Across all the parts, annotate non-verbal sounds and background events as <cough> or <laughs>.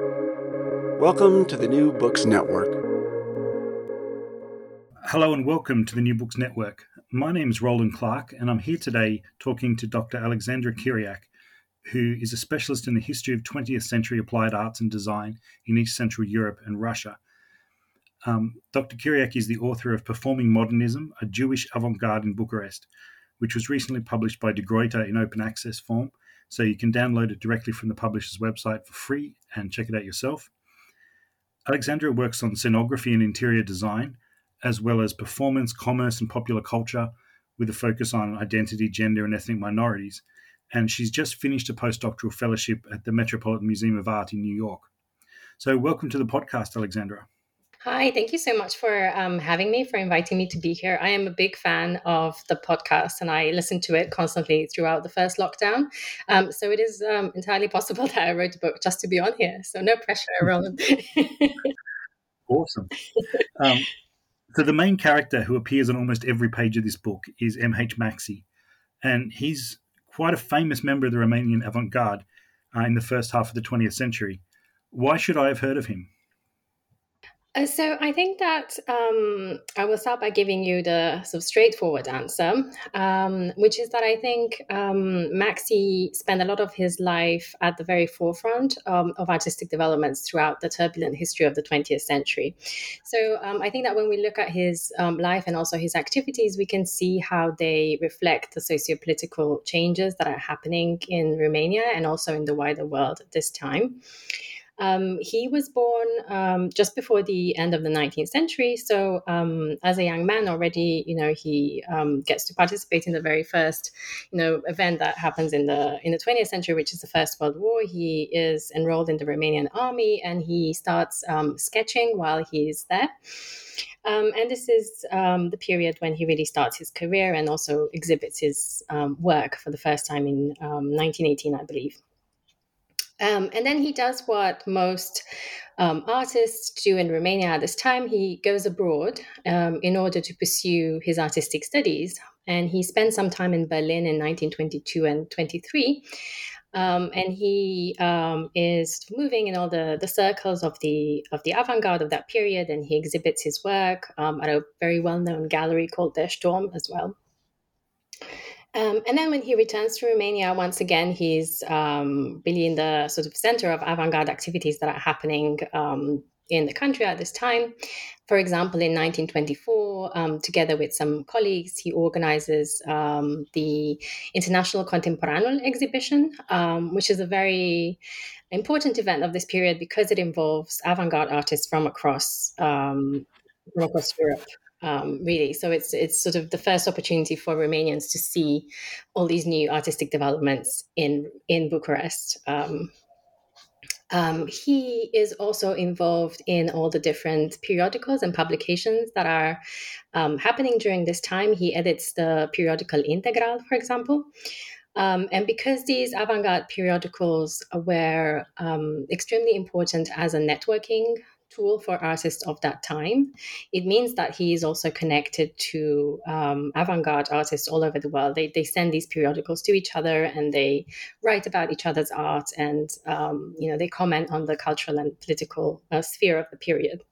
Welcome to the New Books Network. Hello and welcome to the New Books Network. My name is Roland Clark, and I'm here today talking to Dr. Alexandra Chiriac, who is a specialist in the history of 20th century applied arts and design in East Central Europe and Russia. Um, Dr. Chiriac is the author of Performing Modernism, a Jewish avant garde in Bucharest, which was recently published by De Gruyter in open access form. So you can download it directly from the publisher's website for free and check it out yourself. Alexandra works on scenography and interior design, as well as performance, commerce, and popular culture, with a focus on identity, gender, and ethnic minorities. And she's just finished a postdoctoral fellowship at the Metropolitan Museum of Art in New York. So, welcome to the podcast, Alexandra. Hi, thank you so much for um, having me, for inviting me to be here. I am a big fan of the podcast and I listened to it constantly throughout the first lockdown. Um, so it is um, entirely <laughs> possible that I wrote a book just to be on here. So no pressure, Roland. awesome. Um, so the main character who appears on almost every page of this book is M.H. Maxi. And he's quite a famous member of the Romanian avant garde uh, in the first half of the 20th century. Why should I have heard of him? Uh, so I think that um, I will start by giving you the sort of straightforward answer, um, which is that I think um, Maxi spent a lot of his life at the very forefront um, of artistic developments throughout the turbulent history of the 20th century. So um, I think that when we look at his um, life and also his activities, we can see how they reflect the socio-political changes that are happening in Romania and also in the wider world at this time. Um, he was born um, just before the end of the 19th century. So, um, as a young man already, you know, he um, gets to participate in the very first, you know, event that happens in the in the 20th century, which is the First World War. He is enrolled in the Romanian army, and he starts um, sketching while he's there. Um, and this is um, the period when he really starts his career and also exhibits his um, work for the first time in 1918, I believe. Um, and then he does what most um, artists do in Romania at this time. He goes abroad um, in order to pursue his artistic studies. And he spent some time in Berlin in 1922 and 23. Um, and he um, is moving in all the, the circles of the of the avant-garde of that period, and he exhibits his work um, at a very well-known gallery called Der Sturm as well. Um, and then when he returns to Romania, once again, he's um, really in the sort of center of avant garde activities that are happening um, in the country at this time. For example, in 1924, um, together with some colleagues, he organizes um, the International Contimporanul exhibition, um, which is a very important event of this period because it involves avant garde artists from across, from across Europe um, really. So it's it's sort of the first opportunity for Romanians to see all these new artistic developments in in Bucharest. Um, um, he is also involved in all the different periodicals and publications that are um, happening during this time. He edits the periodical Integral, for example. Um, and because these avant garde periodicals were um, extremely important as a networking tool for artists of that time. It means that he is also connected to um, avant garde artists all over the world. They, they send these periodicals to each other and they write about each other's art and um, you know they comment on the cultural and political uh, sphere of the period.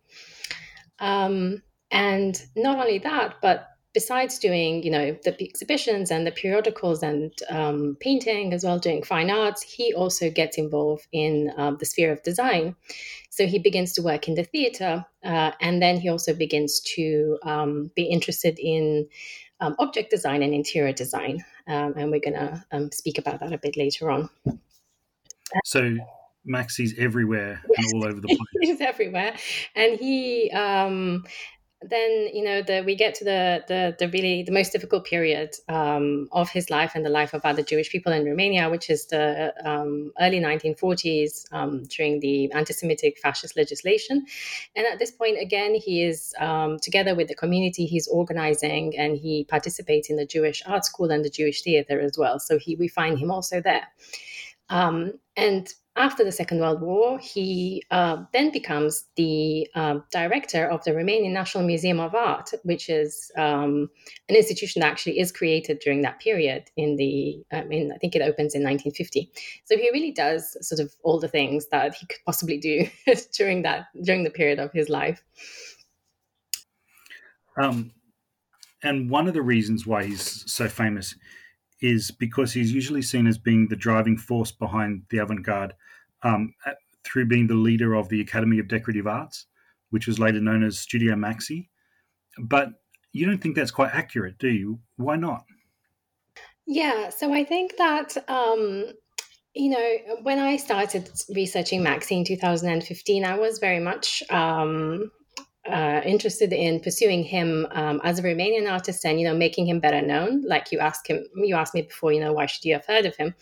Um, and not only that, but besides doing, you know, the exhibitions and the periodicals and um, painting as well, doing fine arts, he also gets involved in um, the sphere of design. So he begins to work in the theater, uh, and then he also begins to um, be interested in um, object design and interior design. Um, and we're going to um, speak about that a bit later on. So Maxi's everywhere yes. and all over the <laughs> place. He's everywhere, and he um, then you know the, we get to the, the, the really the most difficult period um, of his life and the life of other Jewish people in Romania, which is the um, early 1940s um, during the anti-Semitic fascist legislation. And at this point, again, he is um, together with the community. He's organizing and he participates in the Jewish art school and the Jewish theater as well. So he we find him also there. Um, and after the Second World War, he uh, then becomes the uh, director of the Romanian National Museum of Art, which is um, an institution that actually is created during that period. In the, I mean, I think it opens in 1950. So he really does sort of all the things that he could possibly do <laughs> during that during the period of his life. Um, and one of the reasons why he's so famous is because he's usually seen as being the driving force behind the avant garde um, through being the leader of the Academy of Decorative Arts, which was later known as Studio Maxi. But you don't think that's quite accurate, do you? Why not? Yeah, so I think that um, you know, when I started researching Maxi in 2015, I was very much um, uh, interested in pursuing him um, as a Romanian artist and you know making him better known. Like you asked him, you asked me before, you know, why should you have heard of him?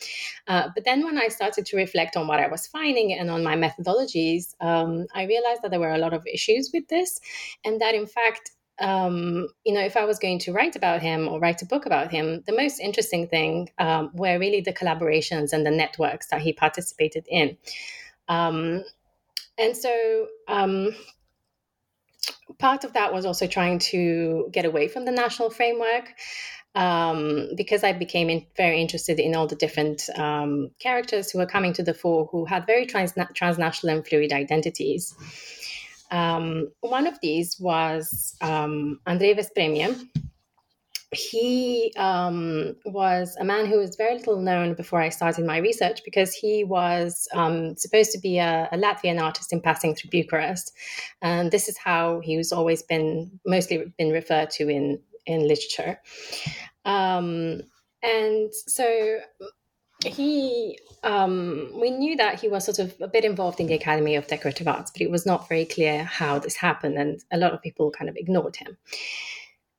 Uh, but then when I started to reflect on what I was finding and on my methodologies, um, I realized that there were a lot of issues with this, and that in fact. Um, you know, if I was going to write about him or write a book about him, the most interesting thing um, were really the collaborations and the networks that he participated in. Um, and so, um, part of that was also trying to get away from the national framework um, because I became in, very interested in all the different um, characters who were coming to the fore who had very trans- transnational and fluid identities. Um, one of these was um, Andrei Vespremie, he um, was a man who was very little known before I started my research because he was um, supposed to be a, a, Latvian artist in passing through Bucharest, and this is how he was always been mostly been referred to in in literature. Um, and so he um, we knew that he was sort of a bit involved in the academy of decorative arts but it was not very clear how this happened and a lot of people kind of ignored him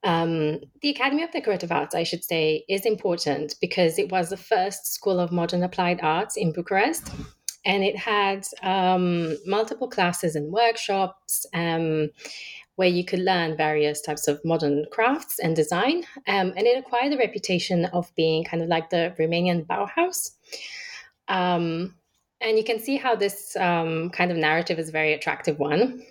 um, the Academy of Decorative Arts, I should say, is important because it was the first school of modern applied arts in Bucharest. And it had um, multiple classes and workshops um, where you could learn various types of modern crafts and design. Um, and it acquired the reputation of being kind of like the Romanian Bauhaus. Um, and you can see how this um, kind of narrative is a very attractive one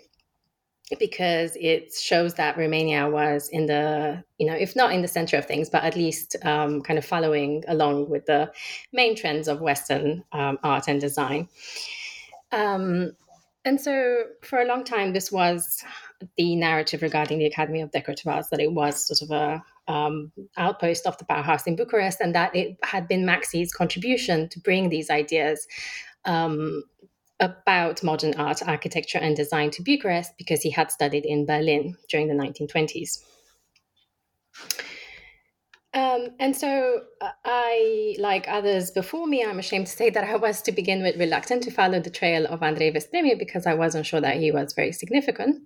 because it shows that Romania was in the, you know, if not in the center of things, but at least um, kind of following along with the main trends of Western um, art and design. Um, and so for a long time, this was the narrative regarding the Academy of Decorative Arts that it was sort of a um, outpost of the Bauhaus in Bucharest, and that it had been Maxi's contribution to bring these ideas um, about modern art, architecture, and design to Bucharest because he had studied in Berlin during the 1920s. Um, and so uh, I, like others before me, I'm ashamed to say that I was to begin with reluctant to follow the trail of Andrei Vespremie because I wasn't sure that he was very significant.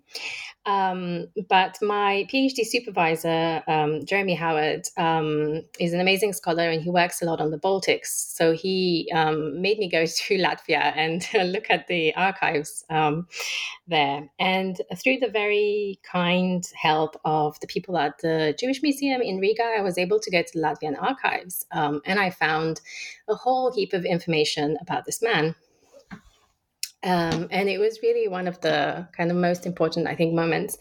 Um, but my PhD supervisor, um, Jeremy Howard, um, is an amazing scholar and he works a lot on the Baltics. So he um, made me go <laughs> to Latvia and <laughs> look at the archives um, there. And through the very kind help of the people at the Jewish Museum in Riga, I was able to go to the Latvian archives um, and I found a whole heap of information about this man. Um, and it was really one of the kind of most important, I think, moments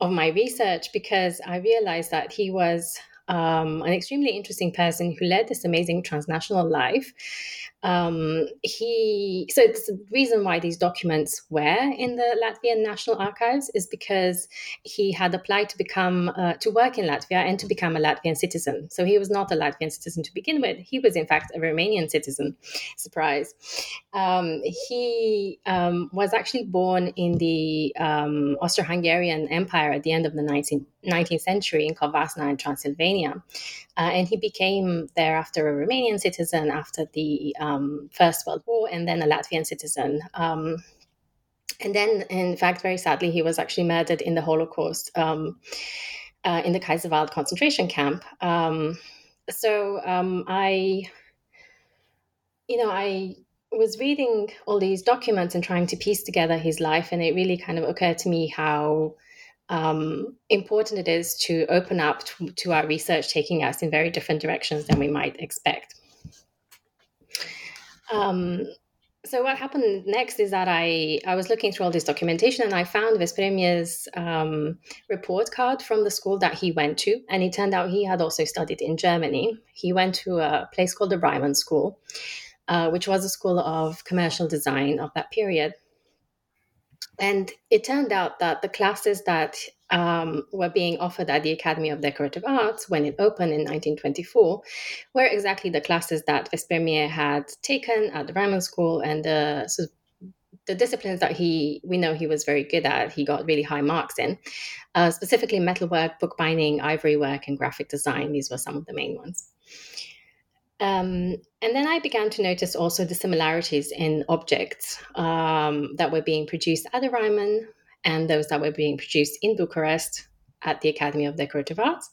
of my research because I realized that he was um, an extremely interesting person who led this amazing transnational life um, he so the reason why these documents were in the Latvian National Archives is because he had applied to become uh, to work in Latvia and to become a Latvian citizen. So he was not a Latvian citizen to begin with. He was in fact a Romanian citizen. Surprise! Um, he um, was actually born in the um, Austro-Hungarian Empire at the end of the 19th, 19th century in Covasna in Transylvania. Uh, and he became thereafter a Romanian citizen after the um, First World War and then a Latvian citizen. Um, and then, in fact, very sadly, he was actually murdered in the Holocaust um, uh, in the Kaiserwald concentration camp. Um, so um, I, you know, I was reading all these documents and trying to piece together his life, and it really kind of occurred to me how um, important it is to open up to, to, our research, taking us in very different directions than we might expect. Um, so what happened next is that I, I was looking through all this documentation and I found Vespremie's um, report card from the school that he went to. And it turned out he had also studied in Germany. He went to a place called the Reimann School, uh, which was a school of commercial design of that period. And it turned out that the classes that um, were being offered at the Academy of Decorative Arts when it opened in 1924 were exactly the classes that Vespremie had taken at the Reimann School and the so the disciplines that he we know he was very good at he got really high marks in. Uh, specifically metalwork bookbinding ivory work and graphic design these were some of the main ones um, and then I began to notice also the similarities in objects um, that were being produced at the Reimann and those that were being produced in Bucharest at the Academy of Decorative Arts.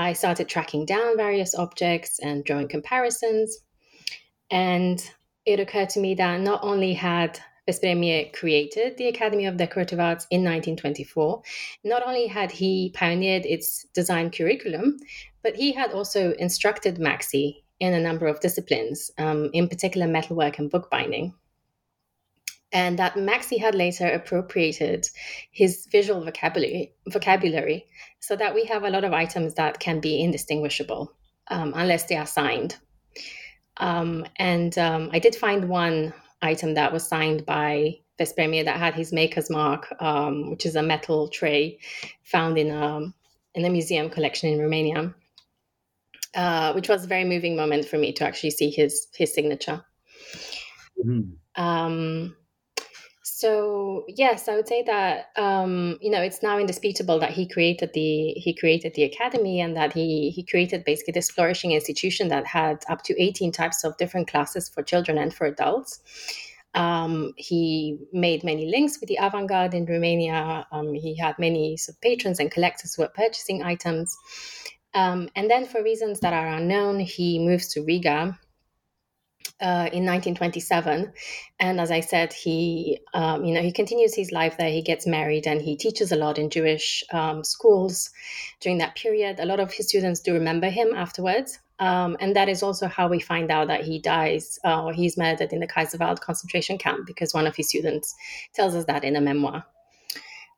I started tracking down various objects and drawing comparisons. And it occurred to me that not only had Vespremie created the Academy of Decorative Arts in 1924, not only had he pioneered its design curriculum, but he had also instructed Maxi in a number of disciplines, um, in particular metalwork and bookbinding and that Maxi had later appropriated his visual vocabulary, vocabulary so that we have a lot of items that can be indistinguishable um, unless they are signed. Um, and um, I did find one item that was signed by Vespremie that had his maker's mark, um, which is a metal tray found in a, um, in a museum collection in Romania, uh, which was a very moving moment for me to actually see his his signature. Mm-hmm. Um, so yes, I would say that um, you know it's now indisputable that he created the he created the academy and that he he created basically this flourishing institution that had up to eighteen types of different classes for children and for adults. Um, he made many links with the avant-garde in Romania. Um, he had many sort of patrons and collectors who were purchasing items. Um, and then, for reasons that are unknown, he moves to Riga uh, in 1927 and as i said he um, you know he continues his life there. He gets married and he teaches a lot in jewish um, schools during that period. A lot of his students do remember him afterwards. Um, and that is also how we find out that he dies uh, or he's murdered in the kaiserwald concentration camp because one of his students tells us that in a memoir.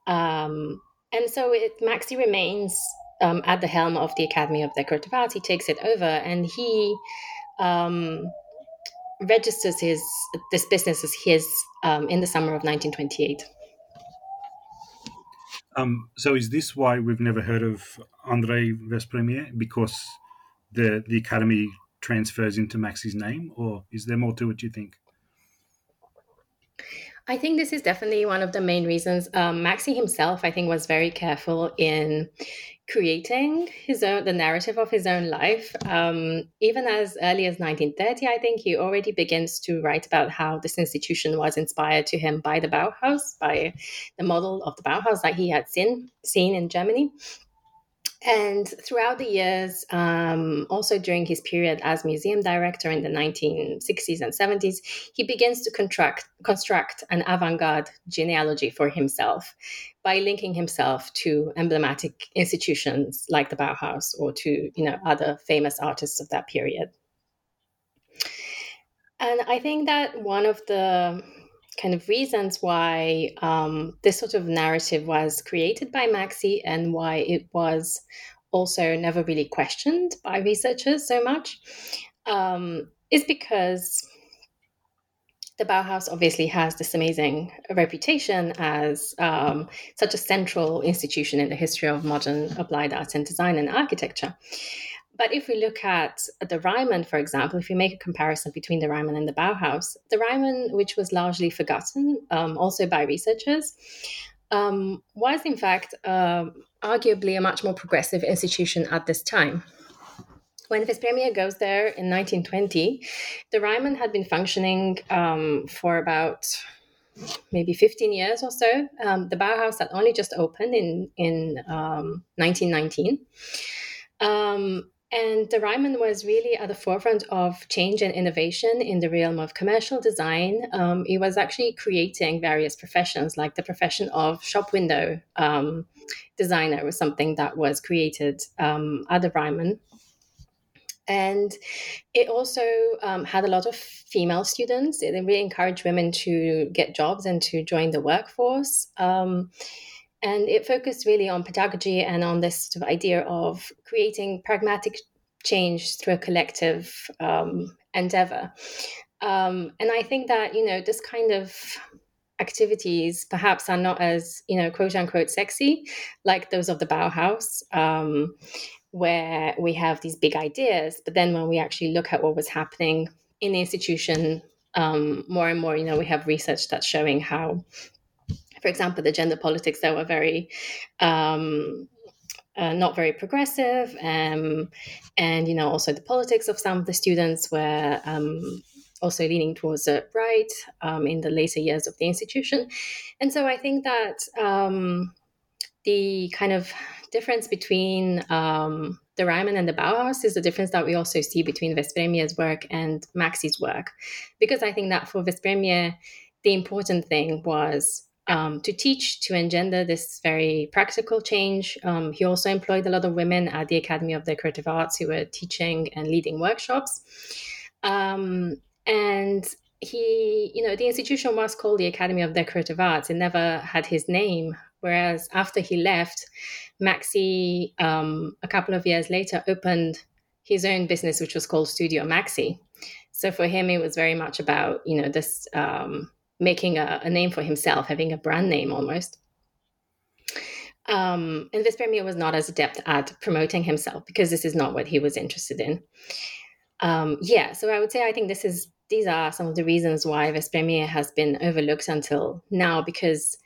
Um, and so it, maxi remains um, at the helm of the academy of decorative arts he takes it over and he um, registers his this business as his um, in the summer of 1928. Um, so is this why we've never heard of Andrei Vespremie because the the academy transfers into Maxi's name, or is there more to it? Do You think? I think this is definitely one of the main reasons. Um, Maxi himself, I think, was very careful in creating his own the narrative of his own life um, even as early as 1930 i think he already begins to write about how this institution was inspired to him by the bauhaus by the model of the bauhaus that he had seen seen in germany and throughout the years, um, also during his period as museum director in the 1960s and 70s, he begins to contract, construct an avant garde genealogy for himself by linking himself to emblematic institutions like the Bauhaus or to you know other famous artists of that period. And I think that one of the kind of reasons why um, this sort of narrative was created by Maxi and why it was also never really questioned by researchers so much um, is because the Bauhaus obviously has this amazing reputation as um, such a central institution in the history of modern applied arts and design and architecture. But if we look at the Reimann, for example, if we make a comparison between the Reimann and the Bauhaus, the Reimann, which was largely forgotten um, also by researchers, um, was in fact uh, arguably a much more progressive institution at this time. When Vespremie goes there in 1920, the Reimann had been functioning um, for about maybe 15 years or so. Um, the Bauhaus had only just opened in, in 1919. Um, um and the Reimann was really at the forefront of change and innovation in the realm of commercial design. Um, it was actually creating various professions, like the profession of shop window um, designer was something that was created um, at the Reimann. And it also um, had a lot of female students. It really encouraged women to get jobs and to join the workforce. And it focused really on pedagogy and on this sort of idea of creating pragmatic change through a collective um, endeavor. Um, and I think that, you know, this kind of activities perhaps are not as, you know, quote unquote sexy like those of the Bauhaus. Um, where we have these big ideas, but then when we actually look at what was happening in the institution, um, more and more, you know, we have research that's showing how, for example, the gender politics that were very um, uh, not very progressive, um, and you know, also the politics of some of the students were um, also leaning towards the right um, in the later years of the institution, and so I think that um, the kind of difference between um, the Reimann and the Bauhaus is the difference that we also see between Vespremie's work and Maxi's work. Because I think that for Vespremie, the important thing was um, to teach, to engender this very practical change. Um, he also employed a lot of women at the Academy of Decorative Arts who were teaching and leading workshops. Um, and he, you know, the institution was called the Academy of Decorative Arts. It never had his name. Whereas after he left, Maxi, um, a couple of years later, opened his own business, which was called Studio Maxi. So for him, it was very much about you know this um, making a, a, name for himself, having a brand name almost. Um, and Vespremie was not as adept at promoting himself because this is not what he was interested in. Um, yeah, so I would say I think this is these are some of the reasons why Vespremie has been overlooked until now because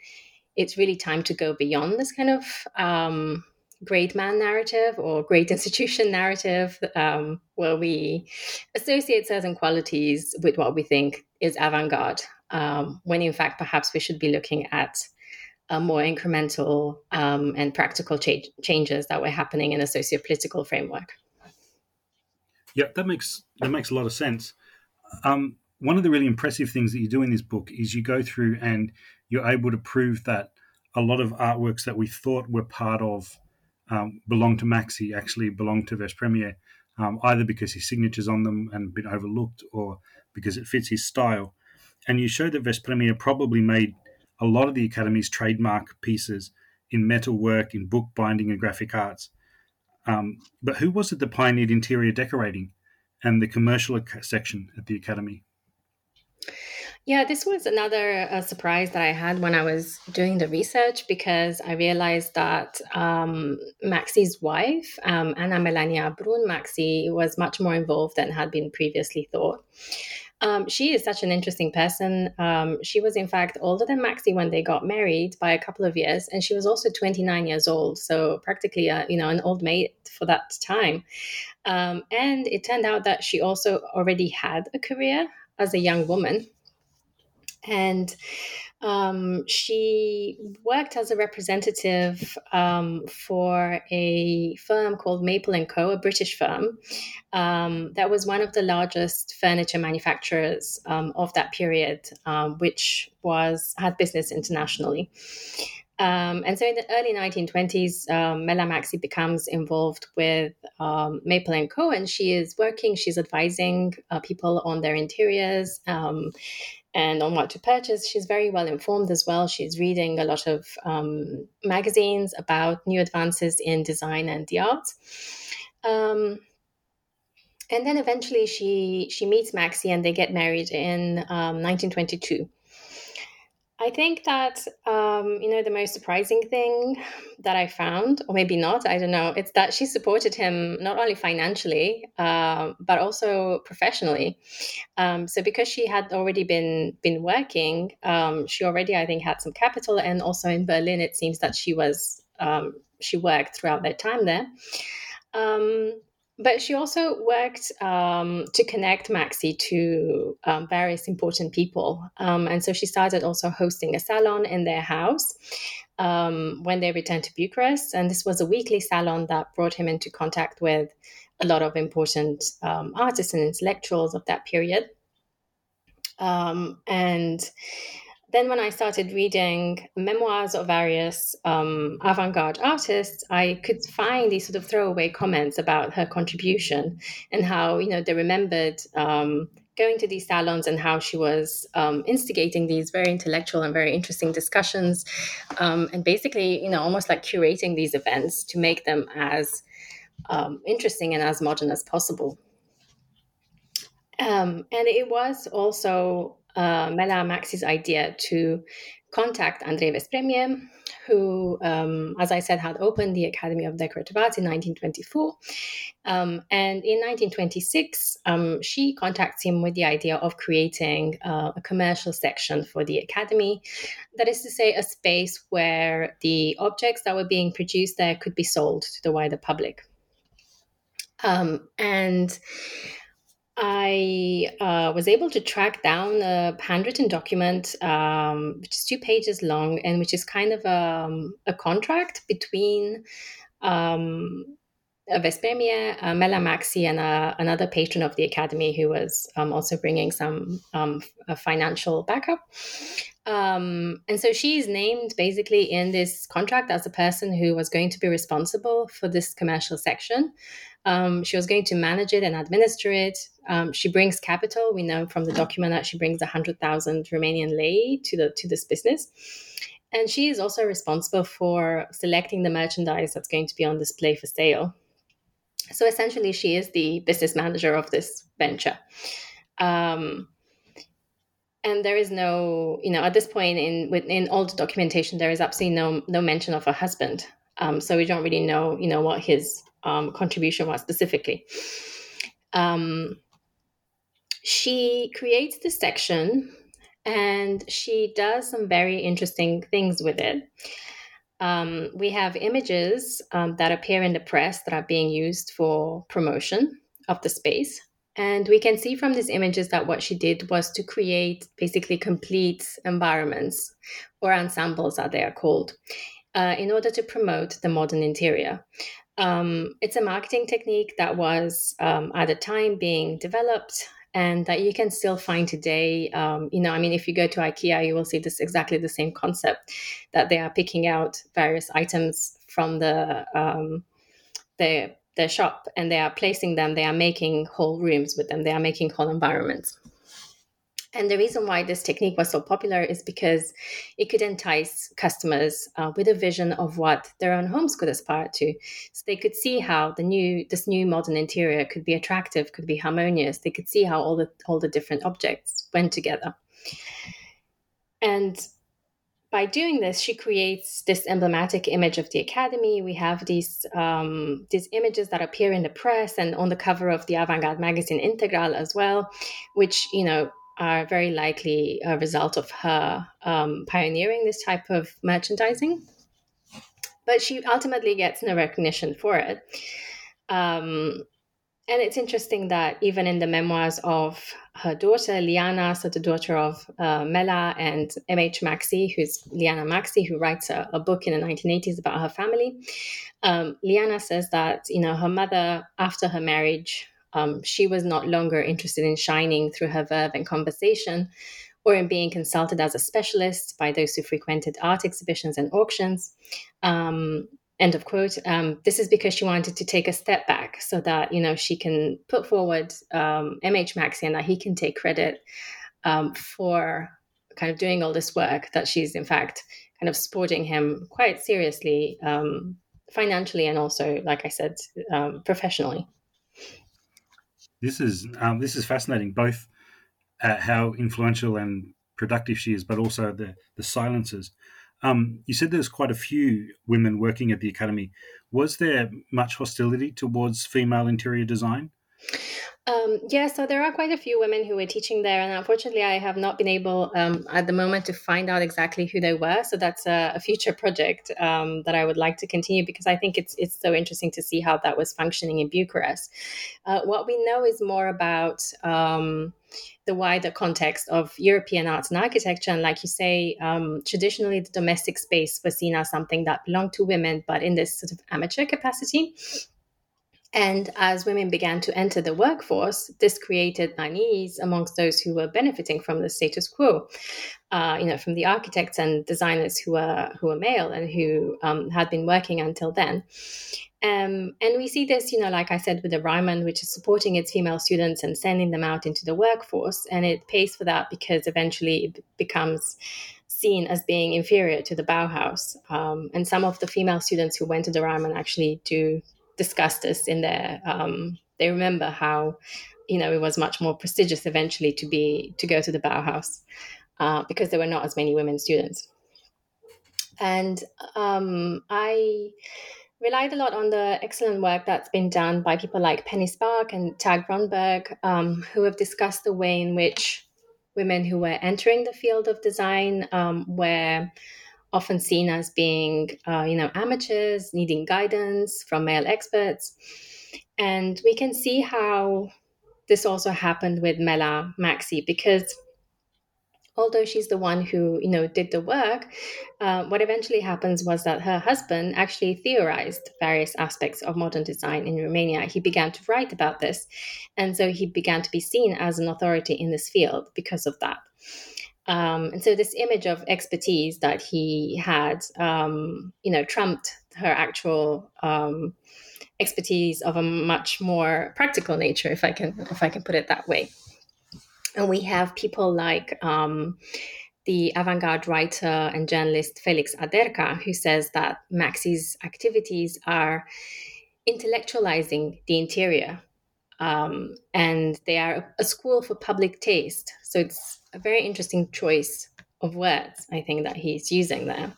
it's really time to go beyond this kind of um, great man narrative or great <laughs> institution narrative um, where we associate certain qualities with what we think is avant-garde um, when in fact perhaps we should be looking at a more incremental um, and practical cha- changes that were happening in a socio-political framework yeah that makes that makes a lot of sense um, one of the really impressive things that you do in this book is you go through and you're able to prove that a lot of artworks that we thought were part of um, belong to Maxi actually belong to Vespremie, um, either because his signature's on them and been overlooked or because it fits his style. And you show that Vespremie probably made a lot of the Academy's trademark pieces in metal work, in book binding, and graphic arts. Um, but who was it that pioneered interior decorating and the commercial section at the Academy? Yeah, this was another uh, surprise that I had when I was doing the research because I realized that um, Maxi's wife, um, Anna Melania Brun Maxi, was much more involved than had been previously thought. Um, she is such an interesting person. Um, she was, in fact, older than Maxi when they got married by a couple of years, and she was also 29 years old, so practically, a, you know, an old maid for that time. Um, and it turned out that she also already had a career as a young woman and um, she worked as a representative um, for a firm called Maple and Co, a British firm um, that was one of the largest furniture manufacturers um, of that period, um, which was had business internationally. Um, and so in the early 1920s, um, Mela Maxi becomes involved with um, Maple and Co. And she is working, she's advising uh, people on their interiors um, and on what to purchase. She's very well informed as well. She's reading a lot of um, magazines about new advances in design and the arts. Um, and then eventually she she meets Maxi and they get married in 1922. I think that um, you know the most surprising thing <sighs> that I found, or maybe not, I don't know, it's that she supported him not only financially uh, but also professionally. Um, so because she had already been been working, um, she already I think had some capital, and also in Berlin it seems that she was um, she worked throughout that time there. But she also worked um, to connect Maxi to um, various important people. Um, and so she started also hosting a salon in their house um, when they returned to Bucharest. And this was a weekly salon that brought him into contact with a lot of important um, artists and intellectuals of that period. Um, and then when I started reading memoirs of various um, avant-garde artists, I could find these sort of throwaway comments about her contribution and how you know they remembered um, going to these salons and how she was um, instigating these very intellectual and very interesting discussions, um, and basically you know almost like curating these events to make them as um, interesting and as modern as possible. Um, and it was also uh, Mela Maxi's idea to contact Andrei Vespremie, who, um, as I said, had opened the Academy of Decorative Arts in 1924. Um, and in 1926, um, she contacts him with the idea of creating uh, a commercial section for the Academy. That is to say, a space where the objects that were being produced there could be sold to the wider public. Um, and I uh, was able to track down a handwritten document, um, which is two pages long, and which is kind of a, um, a contract between um, Vespremie, uh, Mela Maxi, and uh, another patron of the academy who was um, also bringing some um, financial backup. Um, and so she is named basically in this contract as a person who was going to be responsible for this commercial section. Um, she was going to manage it and administer it. Um, she brings capital. We know from the document that she brings 100,000 Romanian lei to the to this business. And she is also responsible for selecting the merchandise that's going to be on display for sale. So essentially, she is the business manager of this venture. Um, and there is no, you know, at this point in within all the documentation, there is absolutely no no mention of her husband. Um, so we don't really know, you know, what his um, contribution was specifically. Um, she creates this section and she does some very interesting things with it. Um, we have images um, that appear in the press that are being used for promotion of the space. And we can see from these images that what she did was to create basically complete environments or ensembles, as they are called, uh, in order to promote the modern interior. Um, it's a marketing technique that was um, at the time being developed and that you can still find today. Um, you know, I mean, if you go to IKEA, you will see this exactly the same concept that they are picking out various items from the um, the the shop and they are placing them. They are making whole rooms with them. They are making whole environments. And the reason why this technique was so popular is because it could entice customers uh, with a vision of what their own homes could aspire to. So they could see how the new this new modern interior could be attractive, could be harmonious. They could see how all the all the different objects went together. And by doing this, she creates this emblematic image of the academy. We have these um, these images that appear in the press and on the cover of the avant-garde magazine Integral as well, which you know are very likely a result of her um, pioneering this type of merchandising. But she ultimately gets no recognition for it. Um, and it's interesting that even in the memoirs of her daughter, Liana, so the daughter of uh, Mela and M.H. Maxi, who's Liana Maxi, who writes a, a, book in the 1980s about her family, um, Liana says that, you know, her mother, after her marriage, um, she was not longer interested in shining through her verve and conversation or in being consulted as a specialist by those who frequented art exhibitions and auctions. Um, end of quote. Um, this is because she wanted to take a step back so that you know she can put forward um, MH Maxi and that he can take credit um, for kind of doing all this work that she's in fact kind of supporting him quite seriously um, financially and also, like I said, um, professionally. This is um, this is fascinating, both at how influential and productive she is, but also the the silences. Um, you said there's quite a few women working at the academy. Was there much hostility towards female interior design? Um, yeah, so there are quite a few women who were teaching there, and unfortunately, I have not been able um, at the moment to find out exactly who they were. So that's a, a future project um, that I would like to continue because I think it's it's so interesting to see how that was functioning in Bucharest. Uh, what we know is more about um, the wider context of European arts and architecture. And like you say, um, traditionally the domestic space was seen as something that belonged to women, but in this sort of amateur capacity. And as women began to enter the workforce, this created unease amongst those who were benefiting from the status quo. Uh, you know, from the architects and designers who were who were male and who um, had been working until then. Um, and we see this, you know, like I said, with the Reimann, which is supporting its female students and sending them out into the workforce. And it pays for that because eventually it becomes seen as being inferior to the Bauhaus. Um, and some of the female students who went to the Reimann actually do discuss this in their, um, they remember how, you know, it was much more prestigious eventually to be, to go to the Bauhaus uh, because there were not as many women students. And um, I, relied a lot on the excellent work that's been done by people like Penny Sparke and Tag Gronberg, um, who have discussed the way in which women who were entering the field of design um, were often seen as being, uh, you know, amateurs needing guidance from male experts. And we can see how this also happened with Mela Maxi because although she's the one who you know did the work uh, what eventually happens was that her husband actually theorized various aspects of modern design in romania he began to write about this and so he began to be seen as an authority in this field because of that um, and so this image of expertise that he had um, you know trumped her actual um, expertise of a much more practical nature if i can if i can put it that way and we have people like um, the avant garde writer and journalist Felix Aderca, who says that Maxi's activities are intellectualizing the interior. Um, and they are a school for public taste. So it's a very interesting choice of words, I think, that he's using there.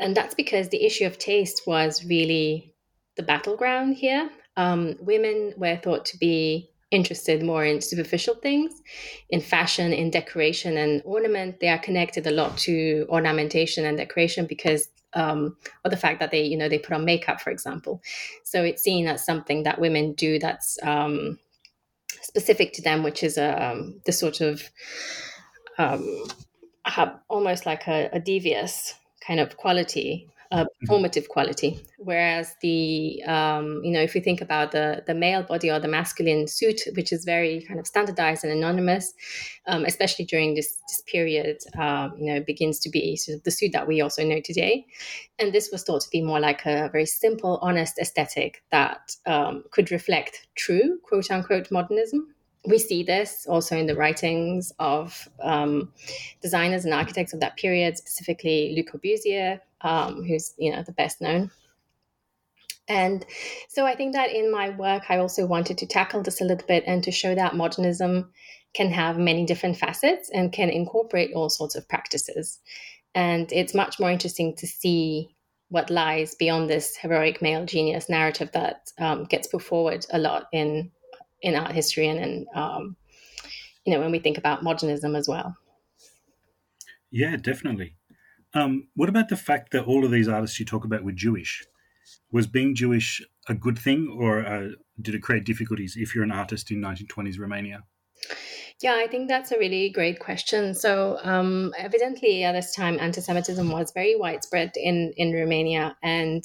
And that's because the issue of taste was really the battleground here. Um, women were thought to be interested more in superficial things, in fashion, in decoration and ornament. They are connected a lot to ornamentation and decoration because um, or the fact that they, you know, they put on makeup, for example. So it's seen as something that women do that's um, specific to them, which is um, the sort of um, almost like a, a devious kind of quality a performative quality. Whereas the, um, you know, if you think about the the male body or the masculine suit, which is very kind of standardized and anonymous, um, especially during this this period, um, you know, begins to be sort of the suit that we also know today. And this was thought to be more like a very simple, honest aesthetic that um, could reflect true quote unquote modernism we see this also in the writings of um, designers and architects of that period, specifically Le Corbusier, um, who's you know the best known. And so I think that in my work, I also wanted to tackle this a little bit and to show that modernism can have many different facets and can incorporate all sorts of practices. And it's much more interesting to see what lies beyond this heroic male genius narrative that um, gets put forward a lot in in art history and in um, you know when we think about modernism as well. Yeah, definitely. Um, what about the fact that all of these artists you talk about were Jewish? Was being Jewish a good thing, or uh, did it create difficulties if you're an artist in 1920s Romania? Yeah, I think that's a really great question. So, um, evidently, at this time, anti-Semitism was very widespread in in Romania, and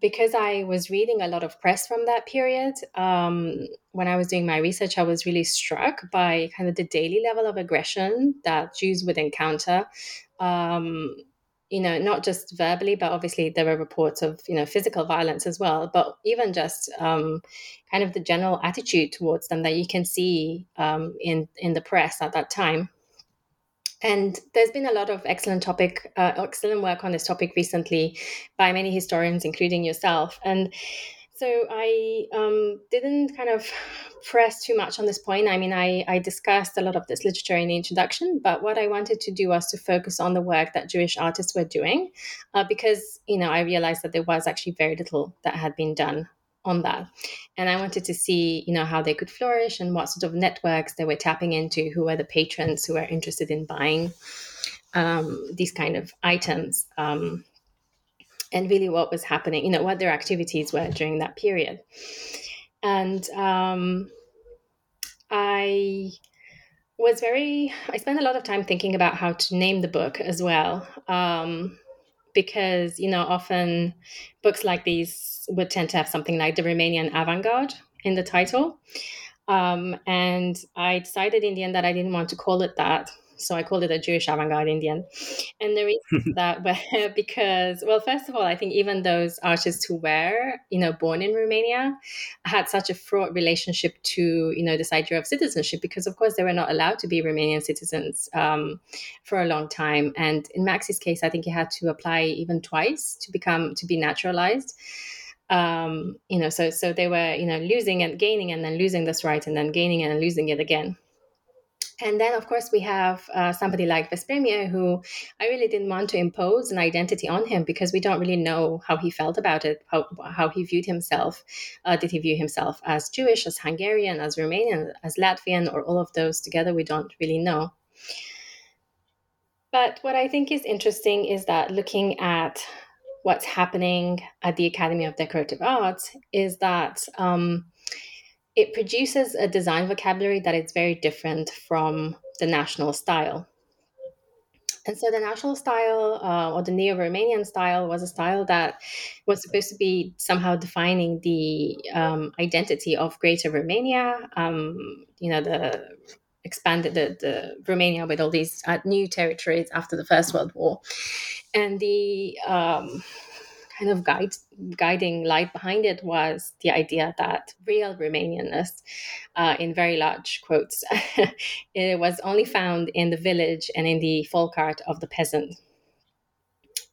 because I was reading a lot of press from that period, um, when I was doing my research, I was really struck by kind of the daily level of aggression that Jews would encounter. Um, you know, not just verbally, but obviously there were reports of you know physical violence as well. But even just um, kind of the general attitude towards them that you can see um, in in the press at that time. And there's been a lot of excellent topic, uh, excellent work on this topic recently by many historians, including yourself. And so I um, didn't kind of press too much on this point. I mean, I, I discussed a lot of this literature in the introduction, but what I wanted to do was to focus on the work that Jewish artists were doing, uh, because you know I realized that there was actually very little that had been done on that. And I wanted to see, you know, how they could flourish and what sort of networks they were tapping into, who were the patrons who were interested in buying um, these kind of items, um, and really what was happening, you know, what their activities were during that period. And um, I was very, I spent a lot of time thinking about how to name the book as well. Um, because you know often books like these would tend to have something like the Romanian avant-garde in the title. Um, and I decided in the end that I didn't want to call it that so I called it a Jewish avant-garde Indian. And the reason that <laughs> <laughs> because, well, first of all, I think even those artists who were, you know, born in Romania had such a fraught relationship to, you know, this idea of citizenship because, of course, they were not allowed to be Romanian citizens um, for a long time. And in Maxi's case, I think he had to apply even twice to become to be naturalized um, you know, so so they were, you know, losing and gaining and then losing this right and then gaining and losing it again. And then, of course, we have uh, somebody like Vespremie, who I really didn't want to impose an identity on him because we don't really know how he felt about it, how, how he viewed himself. Uh, did he view himself as Jewish, as Hungarian, as Romanian, as Latvian, or all of those together? We don't really know. But what I think is interesting is that looking at what's happening at the Academy of Decorative Arts is that. Um, it produces a design vocabulary that is very different from the national style. And so the national style uh, or the neo Romanian style was a style that was supposed to be somehow defining the um, identity of Greater Romania, um, you know, the expanded the, the Romania with all these uh, new territories after the First World War. And the um, kind of guide, guiding light behind it was the idea that real Romanianness, uh, in very large quotes, <laughs> it was only found in the village and in the folk art of the peasant.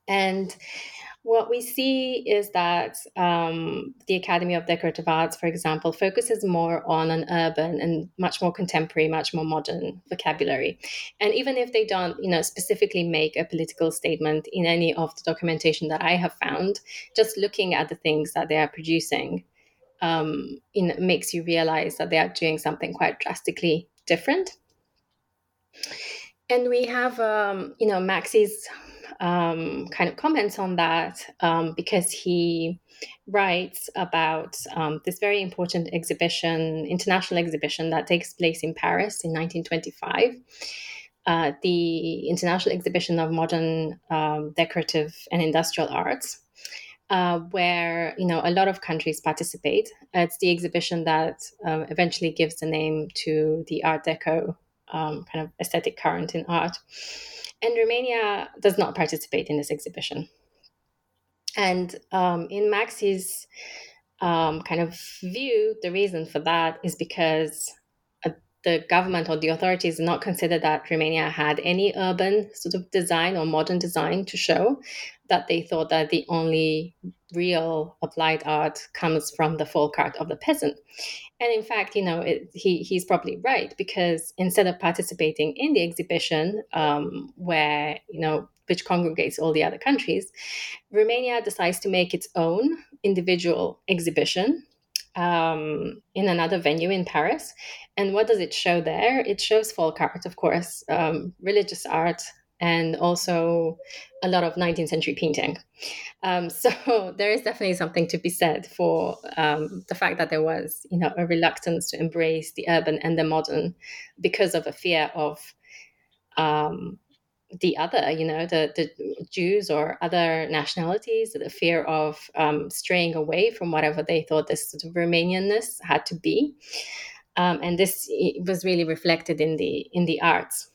And what we see is that um, the Academy of Decorative Arts, for example, focuses more on an urban and much more contemporary, much more modern vocabulary. And even if they don't, you know, specifically make a political statement in any of the documentation that I have found, just looking at the things that they are producing um, in, makes you realize that they are doing something quite drastically different. And we have, um, you know, Maxi's um, kind of comments on that um, because he writes about um, this very important exhibition, international exhibition that takes place in Paris in 1925. Uh, the International Exhibition of Modern um, Decorative and Industrial Arts, uh, where you know a lot of countries participate. It's the exhibition that uh, eventually gives the name to the Art Deco um, kind of aesthetic current in art. And Romania does not participate in this exhibition. And um, in Maxi's um, kind of view, the reason for that is because the government or the authorities did not consider that Romania had any urban sort of design or modern design to show, that they thought that the only real applied art comes from the folk art of the peasant. And in fact, you know, it, he he's probably right because instead of participating in the exhibition, um, where you know which congregates all the other countries, Romania decides to make its own individual exhibition um, in another venue in Paris. And what does it show there? It shows folk art, of course, um, religious art, and also a lot of 19th century painting. Um, <laughs> so there is definitely something to be said for um, the fact that there was, you know, a reluctance to embrace the urban and the modern because of a fear of um, the other, you know, the, the Jews or other nationalities, the fear of um, straying away from whatever they thought this sort of Romanianness had to be. Um, and this was really reflected in the in the arts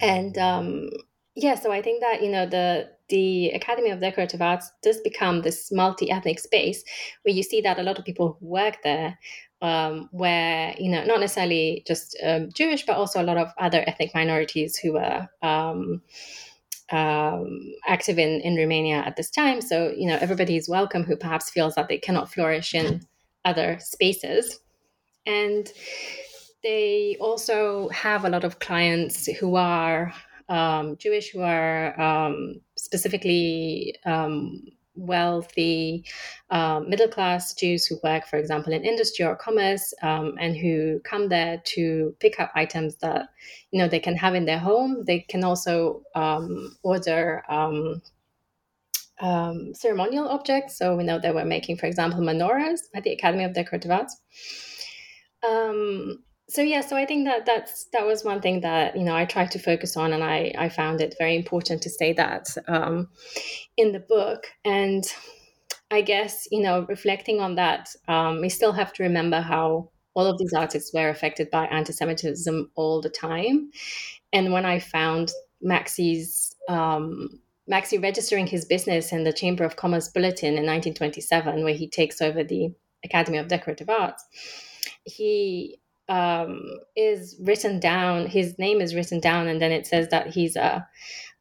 and um, yeah, so I think that you know the the Academy of Decorative Arts does become this multi-ethnic space where you see that a lot of people who work there um, where you know not necessarily just um, Jewish, but also a lot of other ethnic minorities who were um, um, active in in Romania at this time. So you know everybody is welcome who perhaps feels that they cannot flourish in other spaces, and they also have a lot of clients who are um, Jewish, who are um, specifically wealthy, um, middle class Jews who work, for example, in industry or commerce, um, and who come there to pick up items that you know they can have in their home. They can also um, order. Um, ceremonial objects. So we know they were making, for example, menorahs at the Academy of Decorative Arts. Um, so yeah, so I think that that's that was one thing that you know I tried to focus on, and I I found it very important to say that um, in the book. And I guess you know reflecting on that, um, we still have to remember how all of these artists were affected by anti-Semitism all the time. And when I found Maxi's um, Maxi registering his business in the Chamber of Commerce Bulletin in 1927, where he takes over the Academy of Decorative Arts, he um, is written down. His name is written down, and then it says that he's a,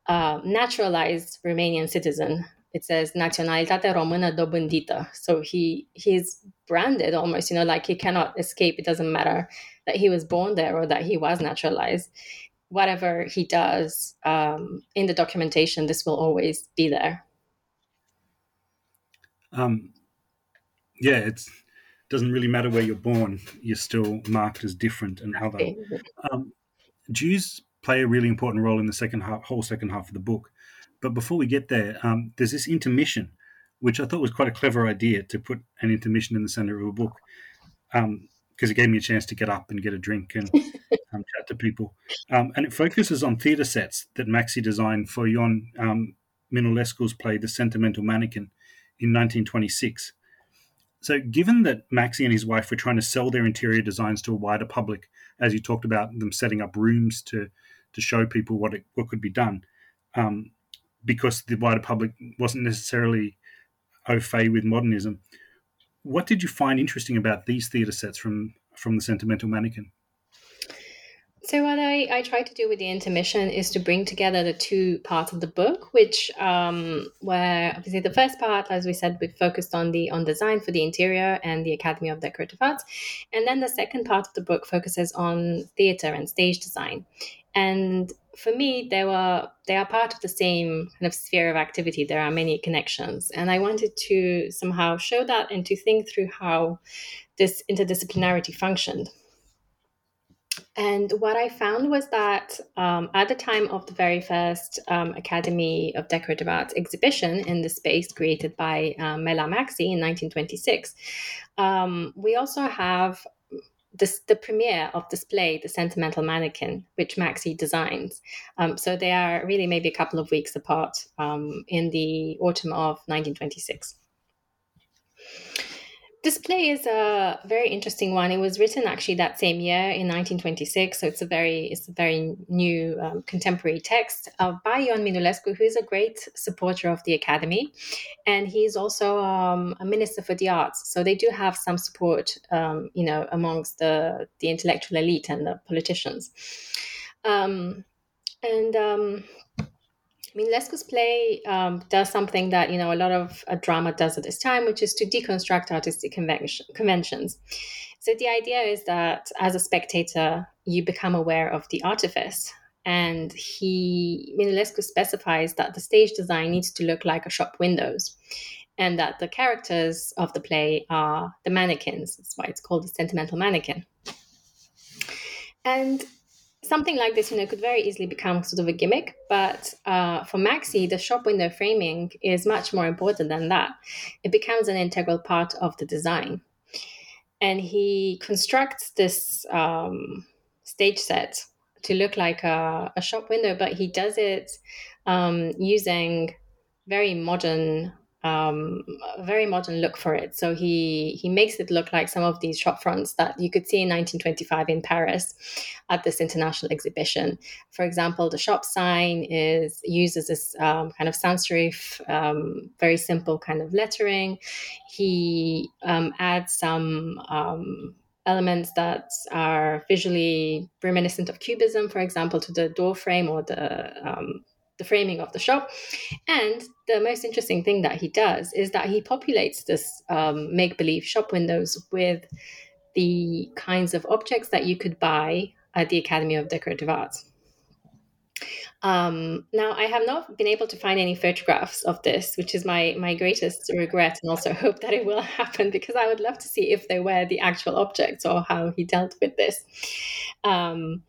a naturalized Romanian citizen. It says naționalitate română dobândită. So he he's branded almost, you know, like he cannot escape. It doesn't matter that he was born there or that he was naturalized. Whatever he does um, in the documentation, this will always be there. Um, yeah, it's doesn't really matter where you're born, you're still marked as different and other. Um, Jews play a really important role in the second half, whole second half of the book. But before we get there, um, there's this intermission, which I thought was quite a clever idea to put an intermission in the center of a book, because um, it gave me a chance to get up and get a drink and <laughs> um, chat to people. Um, and it focuses on theatre sets that Maxi designed for Ion um, Minulescu's play *The Sentimental Mannequin* in 1926. So, given that Maxi and his wife were trying to sell their interior designs to a wider public, as you talked about them setting up rooms to to show people what it, what could be done, um, because the wider public wasn't necessarily au fait with modernism. What did you find interesting about these theatre sets from from the Sentimental Mannequin? So what I, I try to do with the intermission is to bring together the two parts of the book, which um, obviously the first part, as we said, we focused on the on design for the interior and the Academy of Decorative Arts, and then the second part of the book focuses on theatre and stage design. And for me, they were they are part of the same kind of sphere of activity. There are many connections, and I wanted to somehow show that and to think through how this interdisciplinarity functioned. And what I found was that um, at the time of the very first um, Academy of Decorative Arts exhibition in the space created by um, Mela Maxi in 1926, um, we also have this, the premiere of display, the Sentimental Mannequin, which Maxi designs. Um, so they are really maybe a couple of weeks apart um, in the autumn of 1926. Display is a very interesting one. It was written actually that same year in 1926, so it's a very it's a very new um, contemporary text uh, by Ion Minulescu, who is a great supporter of the Academy, and he's also um, a minister for the arts. So they do have some support, um, you know, amongst the the intellectual elite and the politicians. Um, and um, Minulescu's play um, does something that you know a lot of uh, drama does at this time, which is to deconstruct artistic convention, conventions. So the idea is that as a spectator, you become aware of the artifice, and he Minulescu specifies that the stage design needs to look like a shop windows, and that the characters of the play are the mannequins. That's why it's called the sentimental mannequin. And something like this, you know, could very easily become sort of a gimmick. But uh, for Maxi, the shop window framing is much more important than that. It becomes an integral part of the design. And he constructs this um, stage set to look like a, a, shop window, but he does it um, using very modern um, very modern look for it. So he he makes it look like some of these shop fronts that you could see in 1925 in Paris at this international exhibition. For example, the shop sign is uses this um, kind of sans serif, um, very simple kind of lettering. He um, adds some um, elements that are visually reminiscent of cubism, for example, to the door frame or the um, the framing of the shop. And the most interesting thing that he does is that he populates this um, make believe shop windows with the kinds of objects that you could buy at the Academy of Decorative Arts. Um, now, I have not been able to find any photographs of this, which is my my greatest regret, and also <laughs> hope that it will happen because I would love to see if they were the actual objects or how he dealt with this. Um,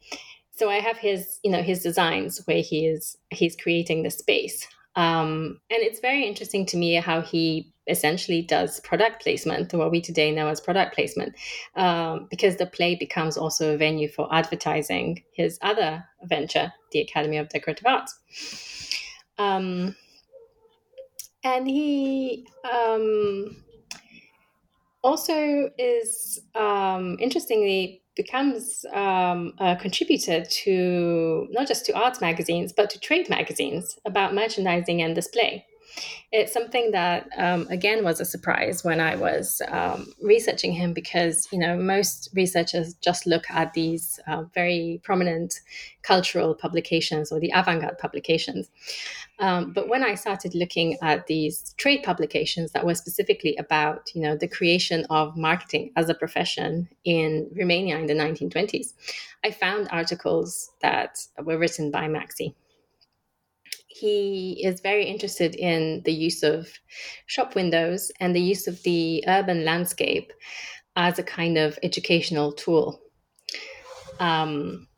so I have his, you know, his designs where he is he's creating the space. Um, and it's very interesting to me how he essentially does product placement, what we today know as product placement, um, because the play becomes also a venue for advertising his other venture, the Academy of Decorative Arts. Um, and he um, also is um, interestingly becomes um, a contributor to not just to arts magazines but to trade magazines about merchandising and display. It's something that um, again was a surprise when i was um, researching him because you know most researchers just look at these uh, very prominent cultural publications or the avant-garde publications um, but when I started looking at these trade publications that were specifically about, you know, the creation of marketing as a profession in Romania in the 1920s, I found articles that were written by Maxi. He is very interested in the use of shop windows and the use of the urban landscape as a kind of educational tool. Um,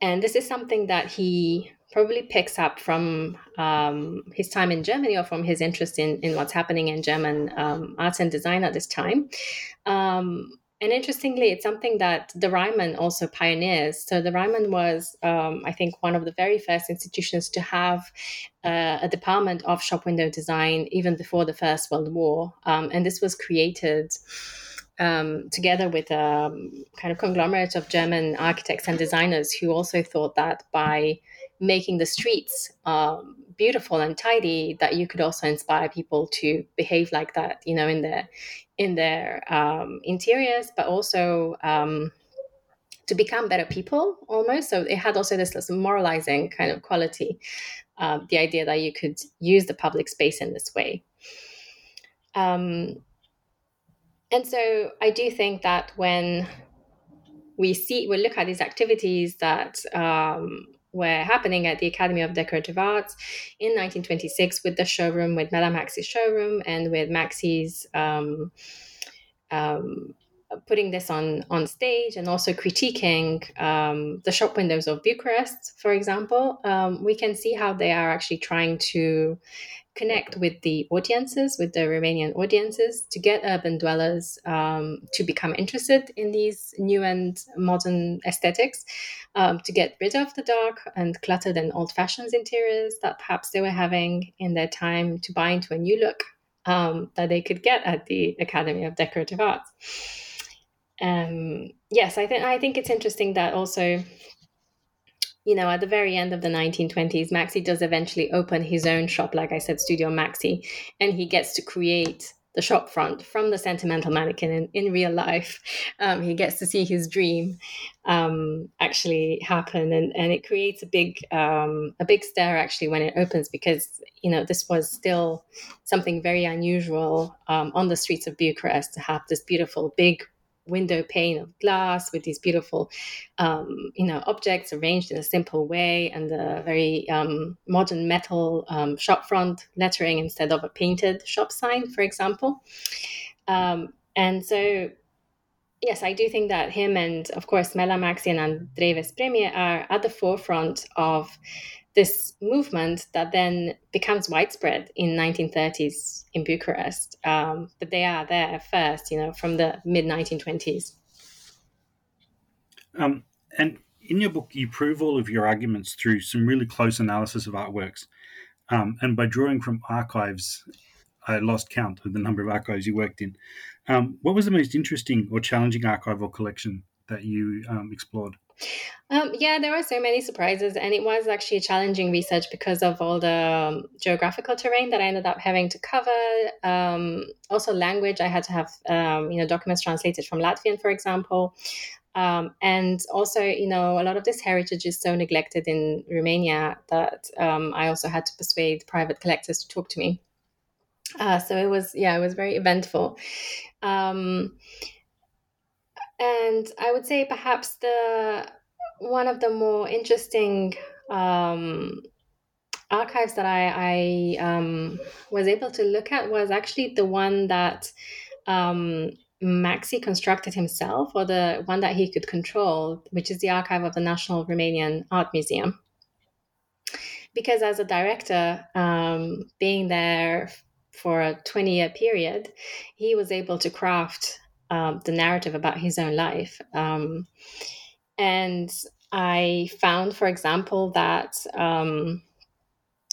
and this is something that he probably picks up from um, his time in Germany or from his interest in, in what's happening in German um, arts and design at this time. Um, and interestingly, it's something that the Reimann also pioneers. So the Reimann was, um, I think, one of the very first institutions to have uh, a department of shop window design even before the First World War. Um, and this was created um, together with a um, kind of conglomerate of German architects and designers who also thought that by making the streets um, beautiful and tidy that you could also inspire people to behave like that you know in their in their um, interiors but also um, to become better people almost. So it had also this, this moralizing kind of quality uh, the idea that you could use the public space in this way. Um, and so i do think that when we see we look at these activities that um, were happening at the Academy of Decorative Arts in 1926 with the showroom, with Madame Maxi's showroom, and with Maxi's um, um, putting this on on stage and also critiquing um, the shop windows of Bucharest, for example. Um, we can see how they are actually trying to connect with the audiences, with the Romanian audiences, to get urban dwellers um, to become interested in these new and modern aesthetics, um, to get rid of the dark and cluttered and old fashioned interiors that perhaps they were having in their time, to buy into a new look um, that they could get at the Academy of Decorative Arts. Um, yes, I think I think it's interesting that also you know, at the very end of the 1920s, Maxi does eventually open his own shop, like I said, Studio Maxi, and he gets to create the shop front from the sentimental mannequin in, in real life. <laughs> Um, he gets to see his dream um, actually happen, and, and it creates a big um, a big stir actually when it opens because you know this was still something very unusual um, on the streets of Bucharest to have this beautiful big window pane of glass with these beautiful, um, you know, objects arranged in a simple way and a very um, modern metal um, shop front lettering instead of a painted shop sign, for example. Um, and so, yes, I do think that him and, of course, Mela and Andrei Premier are at the forefront of this movement that then becomes widespread in 1930s in Bucharest. Um, but they are there first, you know, from the mid 1920s. Um, and in your book, you prove all of your arguments through some really close analysis of artworks. Um, and by drawing from archives, I lost count of the number of archives you worked in. Um, what was the most interesting or challenging archival collection that you um, explored? Um, yeah, there were so many surprises, and it was actually a challenging research because of all the um, geographical terrain that I ended up having to cover. Um, also, language. I had to have um, you know documents translated from Latvian, for example. Um, and also, you know, a lot of this heritage is so neglected in Romania that um, I also had to persuade private collectors to talk to me. Uh, so it was, yeah, it was very eventful. And I would say perhaps the one of the more interesting um, archives that I, I um, was able to look at was actually the one that um, Maxi constructed himself, or the one that he could control, which is the archive of the National Romanian Art Museum. because as a director, um, being there for a 20 year period, he was able to craft um, the narrative about his own life. Um, and I found, for example, that um,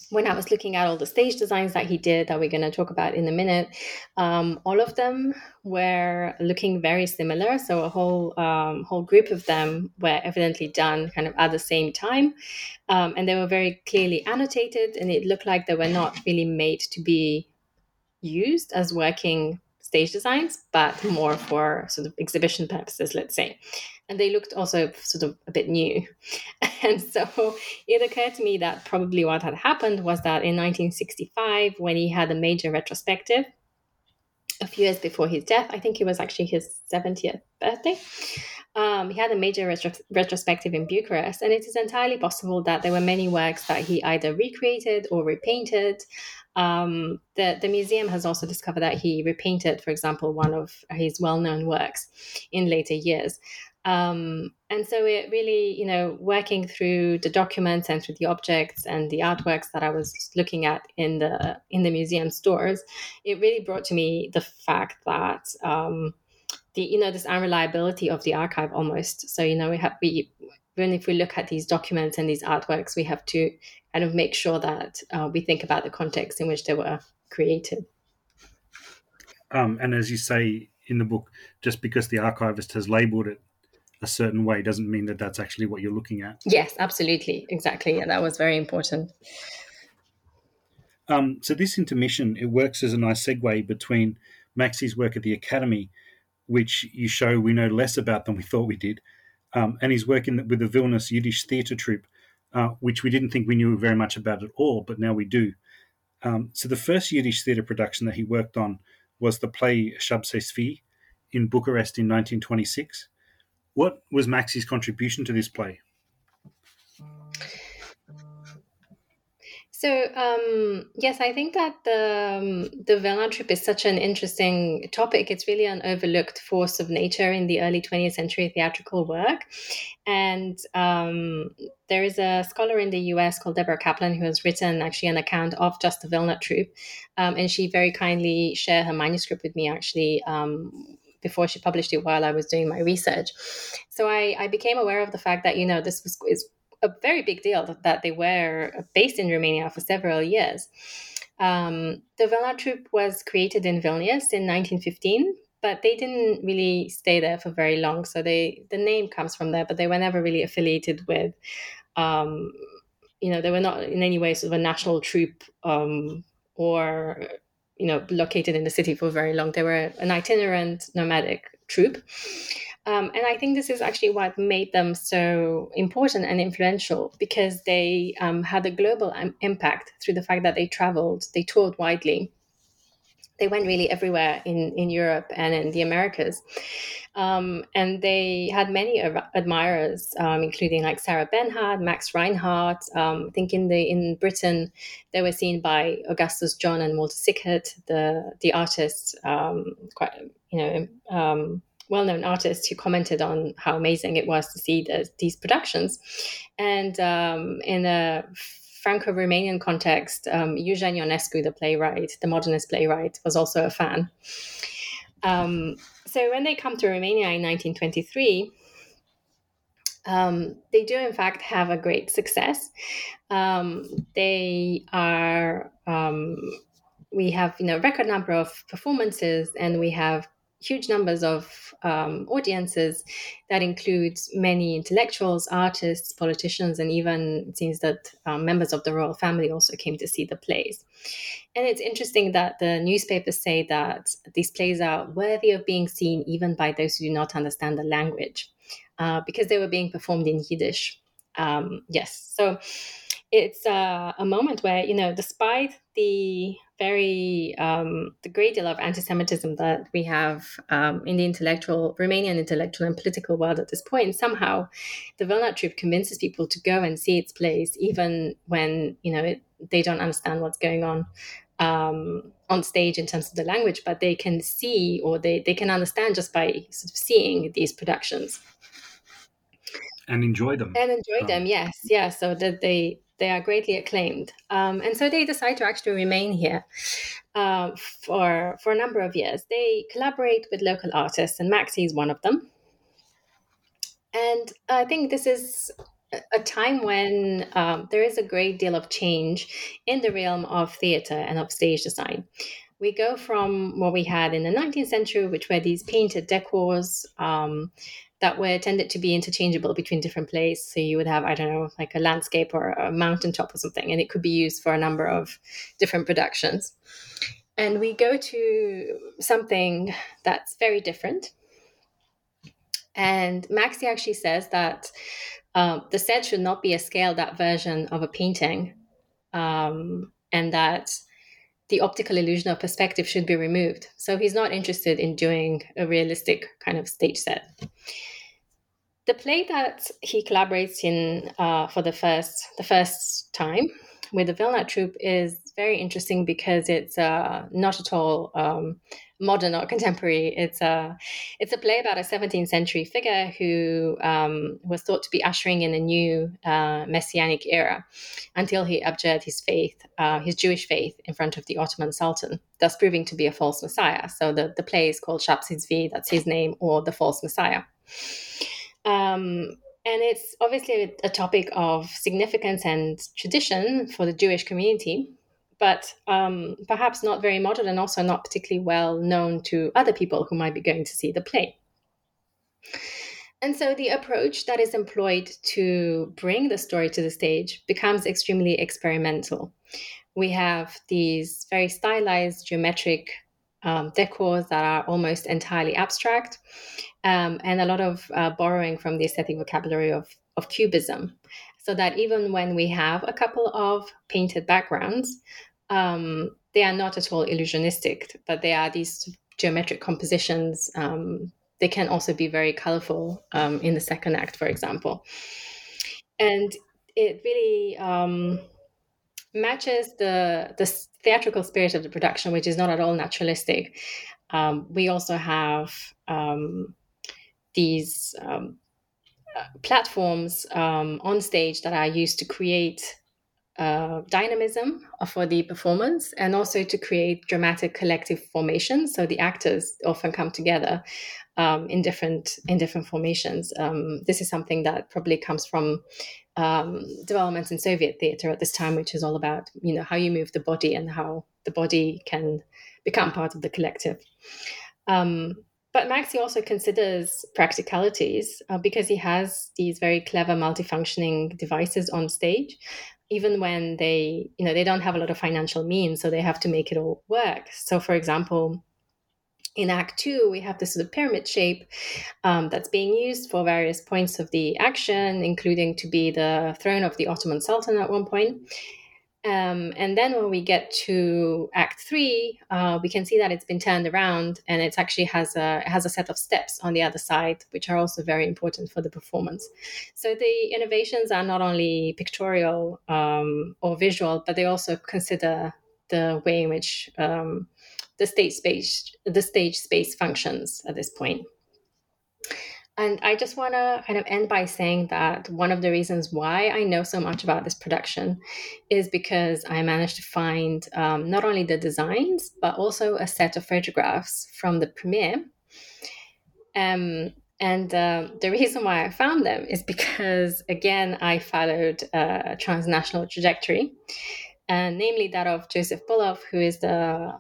when I was looking at all the stage designs that he did, that we're going to talk about in a minute, um, all of them were looking very similar. So a whole um, whole group of them were evidently done kind of at the same time, and they were very clearly annotated, and it looked like they were not really made to be used as working stage designs, but more for sort of exhibition purposes, let's say. And they looked also sort of a bit new. <laughs> And so it occurred to me that probably what had happened was that in 1965, when he had a major retrospective, a few years before his death, I think it was actually his 70th birthday. Um, he had a major retro- retrospective in Bucharest, and it is entirely possible that there were many works that he either recreated or repainted. Um, the, the museum has also discovered that he repainted, for example, one of his well known works in later years. Um, and so it really, you know, working through the documents and through the objects and the artworks that I was looking at in the in the museum stores, it really brought to me the fact that um, the you know this unreliability of the archive almost. So you know we have we even if we look at these documents and these artworks, we have to kind of make sure that uh, we think about the context in which they were created. Um, and as you say in the book, just because the archivist has labelled it a certain way doesn't mean that that's actually what you're looking at. Yes, absolutely, exactly. Yeah, that was very important. Um, so this intermission it works as a nice segue between Maxi's work at the Academy, which you show we know less about than we thought we did, um, and he's working with the Vilnius Yiddish Theatre Troupe, uh, which we didn't think we knew very much about at all, but now we do. Um, so the first Yiddish theatre production that he worked on was the play Shabse Svi in Bucharest in 1926. What was Maxi's contribution to this play? So um, yes, I think that the um, the Vilna Troupe is such an interesting topic. It's really an overlooked force of nature in the early 20th century theatrical work. And um, there is a scholar in the U.S. called Deborah Caplan who has written actually an account of just the Vilna Troupe, um, and she very kindly shared her manuscript with me actually um, before she published it while I was doing my research. So I, I became aware of the fact that, you know, this was is a very big deal that, they were based in Romania for several years. Um, the Vilna troupe was created in Vilnius in 1915, but they didn't really stay there for very long. So they the name comes from there, but they were never really affiliated with, um, you know, they were not in any way sort of a national troupe um, or you know located in the city for very long. They were an itinerant nomadic troupe. Um, and I think this is actually what made them so important and influential because they um, had a global impact through the fact that they traveled, they toured widely, they went really everywhere in, in Europe and in the Americas. Um, and they had many admirers, um, including like Sarah Bernhardt, Max Reinhardt. Um, I think in the in Britain, they were seen by Augustus John and Walter Sickert, the the artists, um, quite you know um, well-known artist who commented on how amazing it was to see the, these productions. And um, in a Franco-Romanian context, um, Eugen Ionescu, the playwright, the modernist playwright, was also a fan. Um, so when they come to Romania in 1923, um, they do in fact have a great success. Um, they are um, we have you know record number of performances, and we have huge numbers of um, audiences that includes many intellectuals, artists, politicians, and even it seems that um, members of the royal family also came to see the plays. And it's interesting that the newspapers say that these plays are worthy of being seen even by those who do not understand the language, uh, because they were being performed in Yiddish. Um, yes, so it's uh, a moment where you know, despite the very um, the great deal of anti-Semitism that we have um, in the intellectual Romanian intellectual and political world at this point. Somehow, the Vilna Troupe convinces people to go and see its plays, even when you know it, they don't understand what's going on um, on stage in terms of the language, but they can see or they they can understand just by sort of seeing these productions and enjoy them and enjoy um, them yes yeah so that they they are greatly acclaimed. Um, and so they decide to actually remain here uh, for, for a number of years. They collaborate with local artists, and Maxi is one of them. And I think this is a time when um, there is a great deal of change in the realm of theater and of stage design. We go from what we had in the 19th century, which were these painted decors um, that were tended to be interchangeable between different places. So you would have, I don't know, like a landscape or a mountaintop or something, and it could be used for a number of different productions. And we go to something that's very different. And Maxi actually says that um, the set should not be a scaled up version of a painting, um, and that the optical illusion of perspective should be removed. So he's not interested in doing a realistic kind of stage set. The play that he collaborates in uh, for the first the first time with the Vilna troupe is very interesting because it's uh, not at all um, modern or <laughs> contemporary. It's a it's a play about a 17th century figure who um, was thought to be ushering in a new uh, messianic era until he abjured his faith, uh, his Jewish faith, in front of the Ottoman Sultan, thus proving to be a false messiah. So the, the play is called Shapsi that's his name, or the false messiah. Um, and it's obviously a topic of significance and tradition for the Jewish community but um, perhaps not very modern and also not particularly well known to other people who might be going to see the play. And so the approach that is employed to bring the story to the stage becomes extremely experimental. We have these very stylized geometric um, decors that are almost entirely abstract, um, and a lot of uh, borrowing from the aesthetic vocabulary of, of Cubism so that even when we have a couple of painted backgrounds, um, they are not at all illusionistic, but they are these geometric compositions. Um, they can also be very colorful um, in the second act, for example. And it really um, matches the, the theatrical spirit of the production, which is not at all naturalistic. Um, we also have um, these platforms um, on stage that are used to create uh, dynamism for the performance and also to create dramatic collective formations. So the actors often come together um, in different in different formations. Um, this is something that probably comes from um, developments in Soviet theater at this time, which is all about you know how you move the body and how the body can become part of the collective. Um, but Maxi also considers practicalities uh, because he has these very clever multifunctioning devices on stage, even when they, you know, they don't have a lot of financial means, so they have to make it all work. So, for example, in Act Two, we have this sort of pyramid shape um, that's being used for various points of the action, including to be the throne of the Ottoman Sultan at one point. Um, and then when we get to Act Three, uh, we can see that it's been turned around, and it actually has a has a set of steps on the other side, which are also very important for the performance. So the innovations are not only pictorial um, or visual, but they also consider the way in which um, the stage space the stage space functions at this point. And I just want to kind of end by saying that one of the reasons why I know so much about this production is because I managed to find um, not only the designs, but also a set of photographs from the premiere. Um, and uh, the reason why I found them is because, again, I followed a transnational trajectory, and namely that of Joseph Buloff, who is the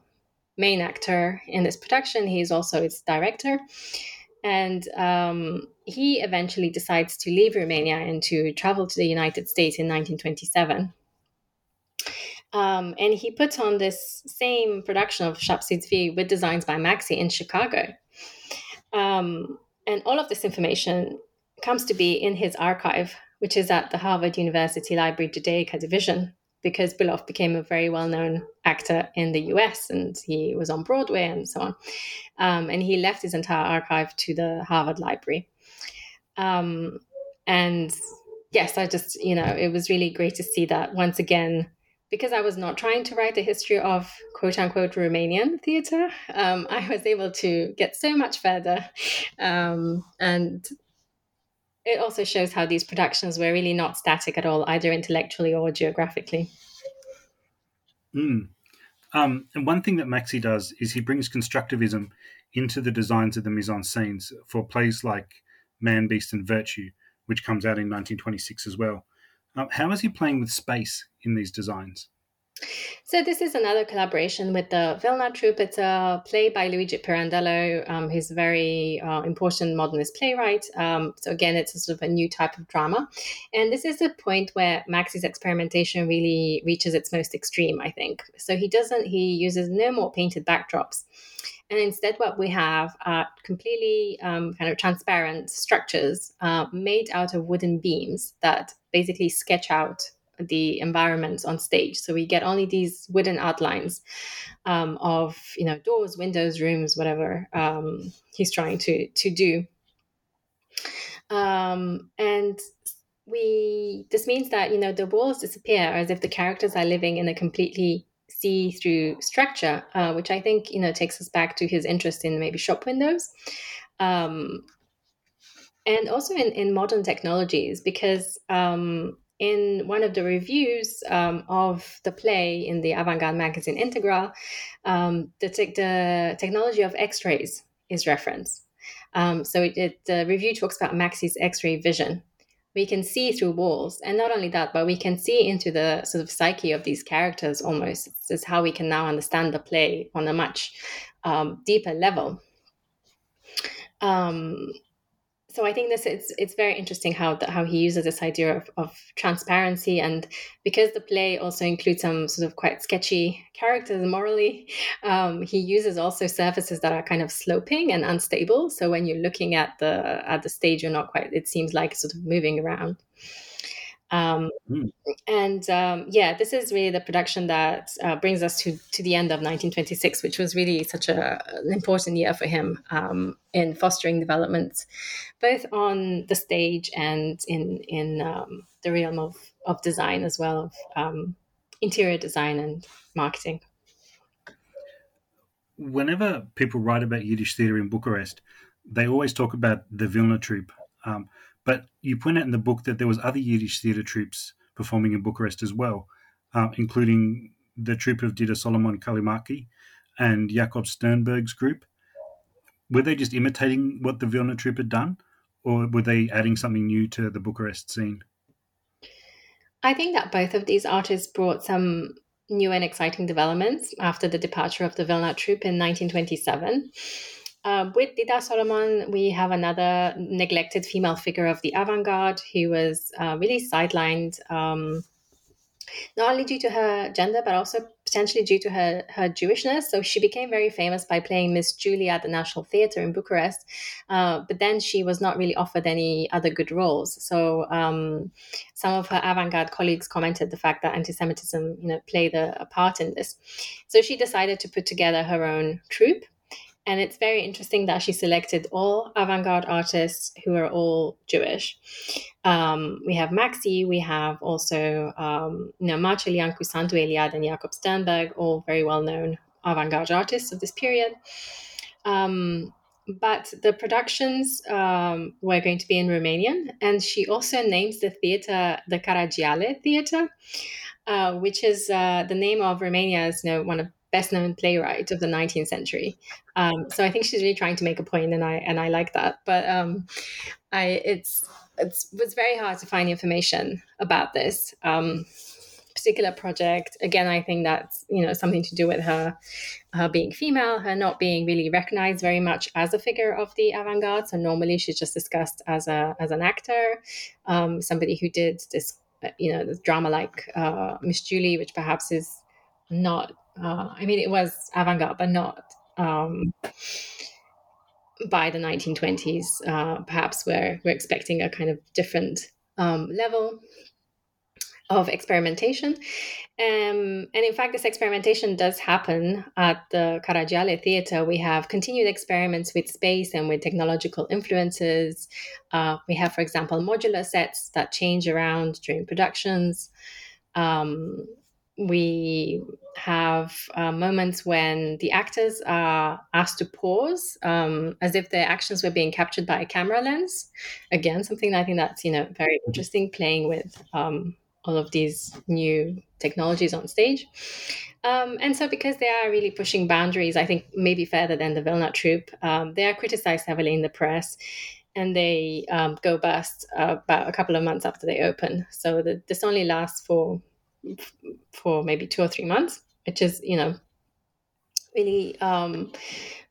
main actor in this production. He's also its director. And um, he eventually decides to leave Romania and to travel to the United States in 1927. Um, and he puts on this same production of Shapsi Tzvi with designs by Maxi in Chicago. Um, and all of this information comes to be in his archive, which is at the Harvard University Library Judaica Division because Buloff became a very well known actor in the US and he was on Broadway and so on. Um, and he left his entire archive to the Harvard Library. Um, and yes, I just, you know, it was really great to see that once again. Because I was not trying to write a history of quote unquote Romanian theatre, um, <laughs> I was able to get so much further um, and it also shows how these productions were really not static at all, either intellectually or geographically. Mm. Um, and one thing that Maxi does is he brings constructivism into the designs of the mise en scenes for plays like Man, Beast, and Virtue, which comes out in 1926 as well. Um, how is he playing with space in these designs? So this is another collaboration with the Vilna Troupe. It's a play by Luigi Pirandello. Um, a very uh, important modernist playwright. Um, so again, it's a sort of a new type of drama, and this is the point where Maxi's experimentation really reaches its most extreme. I think so. He doesn't. He uses no more painted backdrops. And instead, what we have are completely um, kind of transparent structures uh, made out of wooden beams that basically sketch out the environments on stage. So we get only these wooden outlines um, of you know doors, windows, rooms, whatever um, he's trying to to do. Um, and we this means that you know the walls disappear as if the characters are living in a completely see-through structure, uh, which I think you know takes us back to his interest in maybe shop windows. Um, and also in, in modern technologies, because um, in one of the reviews um, of the play in the avant-garde magazine Integral, um, the, te- the technology of X-rays is referenced. Um, so it, it, the review talks about Maxi's X-ray vision. We can see through walls, and not only that, but we can see into the sort of psyche of these characters. Almost, this is how we can now understand the play on a much um, deeper level. Um, so I think this it's it's very interesting how how he uses this idea of, of transparency and because the play also includes some sort of quite sketchy characters morally, um, he uses also surfaces that are kind of sloping and unstable. So when you're looking at the at the stage, you're not quite. It seems like sort of moving around. Um, mm. And um, yeah, this is really the production that uh, brings us to, to the end of 1926, which was really such a, an important year for him um, in fostering development, both on the stage and in, in um, the realm of, of design as well, of um, interior design and marketing. Whenever people write about Yiddish theatre in Bucharest, they always talk about the Vilna troupe. Um, but you point out in the book that there was other Yiddish theatre troupes performing in Bucharest as well, uh, including the troupe of Dida Solomon Callimachi and Jakob Sternberg's group. Were they just imitating what the Vilna troupe had done, or were they adding something new to the Bucharest scene? I think that both of these artists brought some new and exciting developments after the departure of the Vilna troupe in 1927. Uh, with Dida Solomon, we have another neglected female figure of the avant garde who was uh, really sidelined, um, not only due to her gender, but also potentially due to her, her Jewishness. So she became very famous by playing Miss Julie at the National Theatre in Bucharest. Uh, but then she was not really offered any other good roles. So um, some of her avant garde colleagues commented the fact that anti Semitism you know, played a, a part in this. So she decided to put together her own troupe. And it's very interesting that she selected all avant garde artists who are all Jewish. Um, we have Maxi, we have also um, Marcel Iancu, Sandu Eliad, and Jakob Sternberg, all very well known avant garde artists of this period. Um, but the productions um, were going to be in Romanian, and she also names the theater the Caragiale Theater, uh, which is uh, the name of Romania's you know, one of best known playwright of the 19th century. Um, so I think she's really trying to make a point, and I and I like that. But um, I it's it's was very hard to find information about this um, particular project. Again, I think that's you know something to do with her her being female, her not being really recognized very much as a figure of the avant-garde. So normally she's just discussed as a as an actor, um, somebody who did this you know drama like uh, Miss Julie, which perhaps is not uh, I mean, it was avant garde, but not um, by the 1920s. Uh, perhaps we're, we're expecting a kind of different um, level of experimentation. Um, and in fact, this experimentation does happen at the Caragiale Theatre. We have continued experiments with space and with technological influences. Uh, we have, for example, modular sets that change around during productions. Um, we have uh, moments when the actors are asked to pause um, as if their actions were being captured by a camera lens. Again, something I think that's you know very interesting, playing with um, all of these new technologies on stage. Um, and so, because they are really pushing boundaries, I think maybe further than the Vilna troupe, um, they are criticized heavily in the press and they um, go bust uh, about a couple of months after they open. So the, this only lasts for for maybe two or three months, which is you know really um,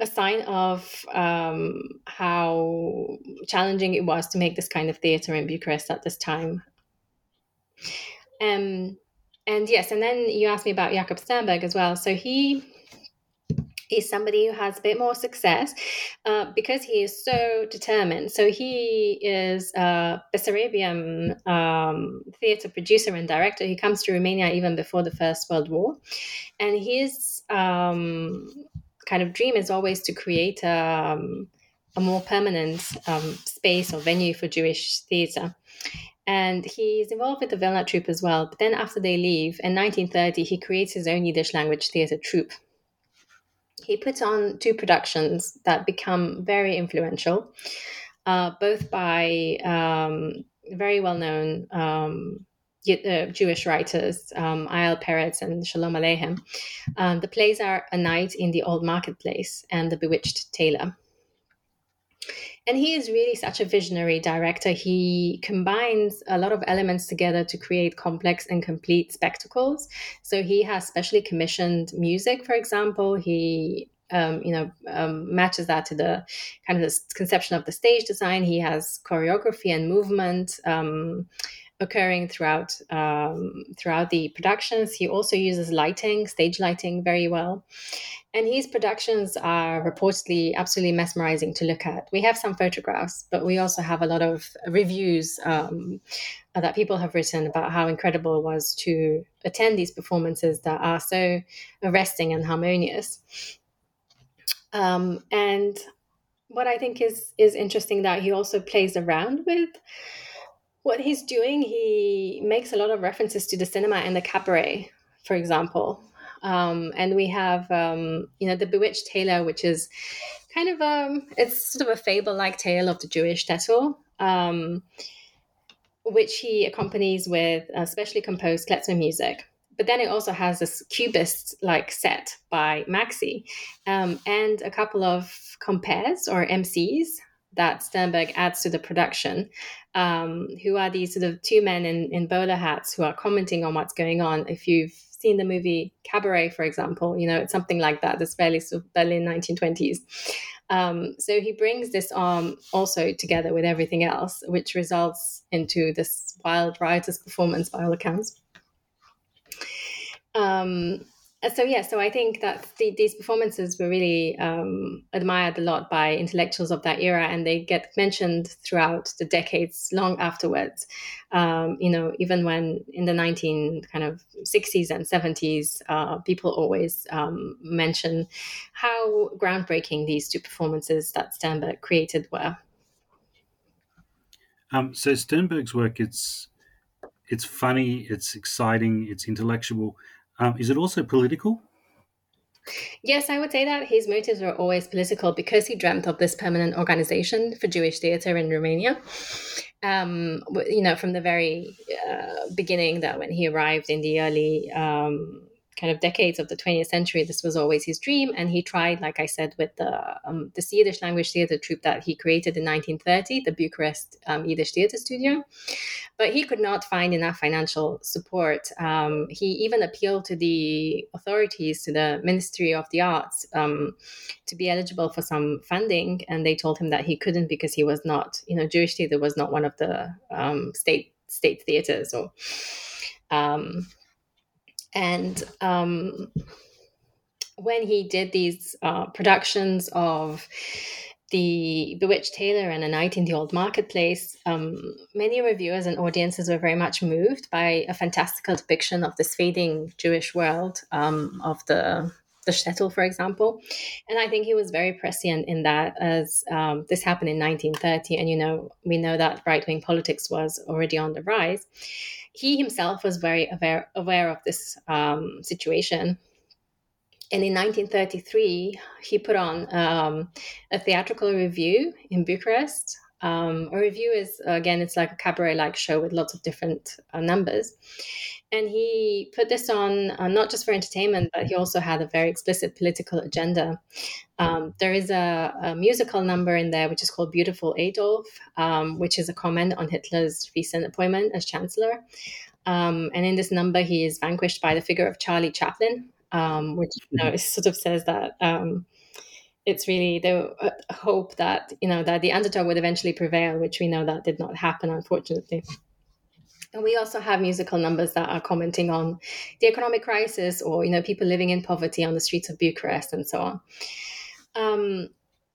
a sign of um, how challenging it was to make this kind of theater in Bucharest at this time. Um, and yes, and then you asked me about Jakob Sternberg as well. So he is somebody who has a bit more success uh, because he is so determined. So he is a Bessarabian um, theater producer and director. He comes to Romania even before the First World War. And his um, kind of dream is always to create a, um, a more permanent um, space or venue for Jewish theater and he's involved with the Vilna troupe as well. But then after they leave in 1930, he creates his own Yiddish language theater troupe he puts on two productions that become very influential, uh, both by um, very well known um, uh, Jewish writers, um, Peretz and Shalom Aleichem. Um, the plays are A Night in the Old Marketplace and The Bewitched Tailor. And he is really such a visionary director. He combines a lot of elements together to create complex and complete spectacles. So he has specially commissioned music, for example. He um, you know, um, matches that to the kind of the conception of the stage design. He has choreography and movement um, occurring throughout um, throughout the productions. He also uses lighting, stage lighting, very well, and his productions are reportedly absolutely mesmerizing to look at. We have some photographs, but we also have a lot of reviews um, that people have written about how incredible it was to attend these performances that are so arresting and harmonious. Um, and what I think is is interesting that he also plays around with what he's doing. He makes a lot of references to the cinema and the cabaret, for example. Um, and we have, um, you know, the Bewitched Tailor, which is kind of um, it's sort of a fable-like tale of the Jewish shtetl, um, which he accompanies with uh, specially composed klezmer music. But then it also has this cubist-like set by Maxy, um, and a couple of compères or MCs that Sternberg adds to the production, um, who are these sort of two men in, in bowler hats who are commenting on what's going on. If you've seen the movie Cabaret, for example, you know, it's something like that, this fairly sort of Berlin 1920s. Um, so he brings this arm also together with everything else, which results into this wild, riotous performance by all accounts. Um, so yeah, so I think that the, these performances were really um, admired a lot by intellectuals of that era, and they get mentioned throughout the decades long afterwards. Um, you know, even when in the nineteen kind of sixties and seventies, uh, people always um, mention how groundbreaking these two performances that Sternberg created were. Um, so Sternberg's work, it's it's funny, it's exciting, it's intellectual um, is it also political? Yes, I would say that his motives were always political because he dreamt of this permanent organization for Jewish theater in Romania. Um, you know, from the very uh, beginning, that when he arrived in the early um, kind of decades of the 20th century, this was always his dream. And he tried, like I said, with the um, the Yiddish language theater troupe that he created in 1930, the Bucharest um, Yiddish Theater Studio. But he could not find enough financial support. Um, he even appealed to the authorities, to the Ministry of the Arts, um, to be eligible for some funding. And they told him that he couldn't because he was not, you know, Jewish theater was not one of the um, state state theaters or um, and um, when he did these uh, productions of the Bewitched Tailor and A Night in the Old Marketplace, um, many reviewers and audiences were very much moved by a fantastical depiction of this fading Jewish world um, of the the shtetl, for example. And I think he was very prescient in that, as um, this happened in 1930, and you know we know that right wing politics was already on the rise he himself was very aware, aware of this um, situation. And in 1933, he put on um, a theatrical revue in Bucharest. Um, a revue is, again, it's like a cabaret like show with lots of different uh, numbers. And he put this on uh, not just for entertainment, but he also had a very explicit political agenda. Um, there is a, a, musical number in there which is called Beautiful Adolf, um, which is a comment on Hitler's recent appointment as chancellor. Um, and in this number, he is vanquished by the figure of Charlie Chaplin, um, which you know, mm-hmm. sort of says that um, it's really the uh, hope that you know that the underdog would eventually prevail, which we know that did not happen, unfortunately. And we also have musical numbers that are commenting on the economic crisis or, you know, people living in poverty on the streets of Bucharest and so on. Um,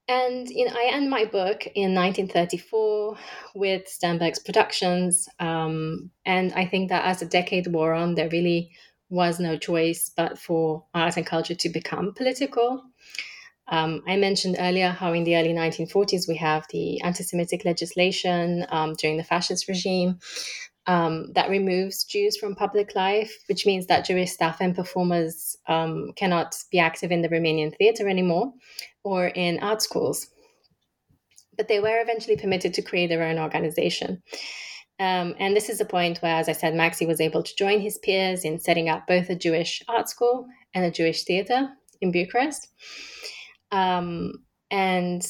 and you know, I end my book in 1934 with Sternberg's productions. Um, and I think that as the decade wore on, there really was no choice but for art and culture to become political. Um, I mentioned earlier how in the early 1940s we have the anti Semitic legislation um, during the fascist regime um, that removes Jews from public life, which means that Jewish staff and performers um, cannot be active in the Romanian theatre anymore or in art schools. But they were eventually permitted to create their own organization. Um, and this is a point where, as I said, Maxy was able to join his peers in setting up both a Jewish art school and a Jewish theatre in Bucharest. Um, and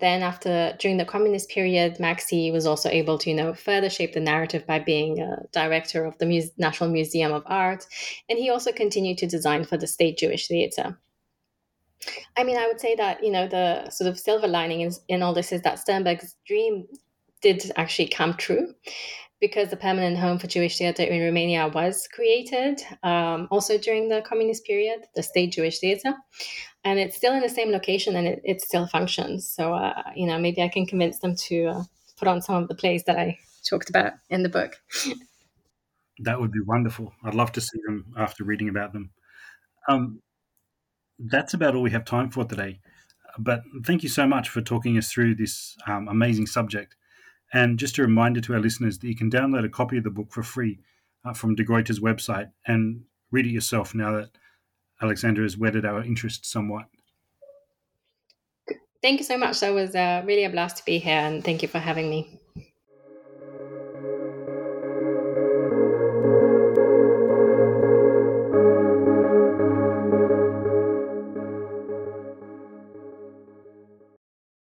then after during the communist period maxy was also able to you know further shape the narrative by being a director of the national museum of art. And he also continued to design for the state jewish theater. I mean i would say that you know the sort of silver lining in, in all this is that sternberg's dream did actually come true because the permanent home for Jewish theatre in Romania was created um, also during the communist period, the State Jewish Theatre and it's still in the same location and it, it still functions. So, uh, you know, maybe I can convince them to uh, put on some of the plays that I talked about in the book. that would be wonderful. I'd love to see them after reading about them. Um, that's about all we have time for today. But thank you so much for talking us through this um, amazing subject. And just a reminder to our listeners that you can download a copy of the book for free uh, from De Gruyter's website and read it yourself now that Alexandra has whetted our interest somewhat. Thank you so much. That was uh, really a blast to be here, and thank you for having me.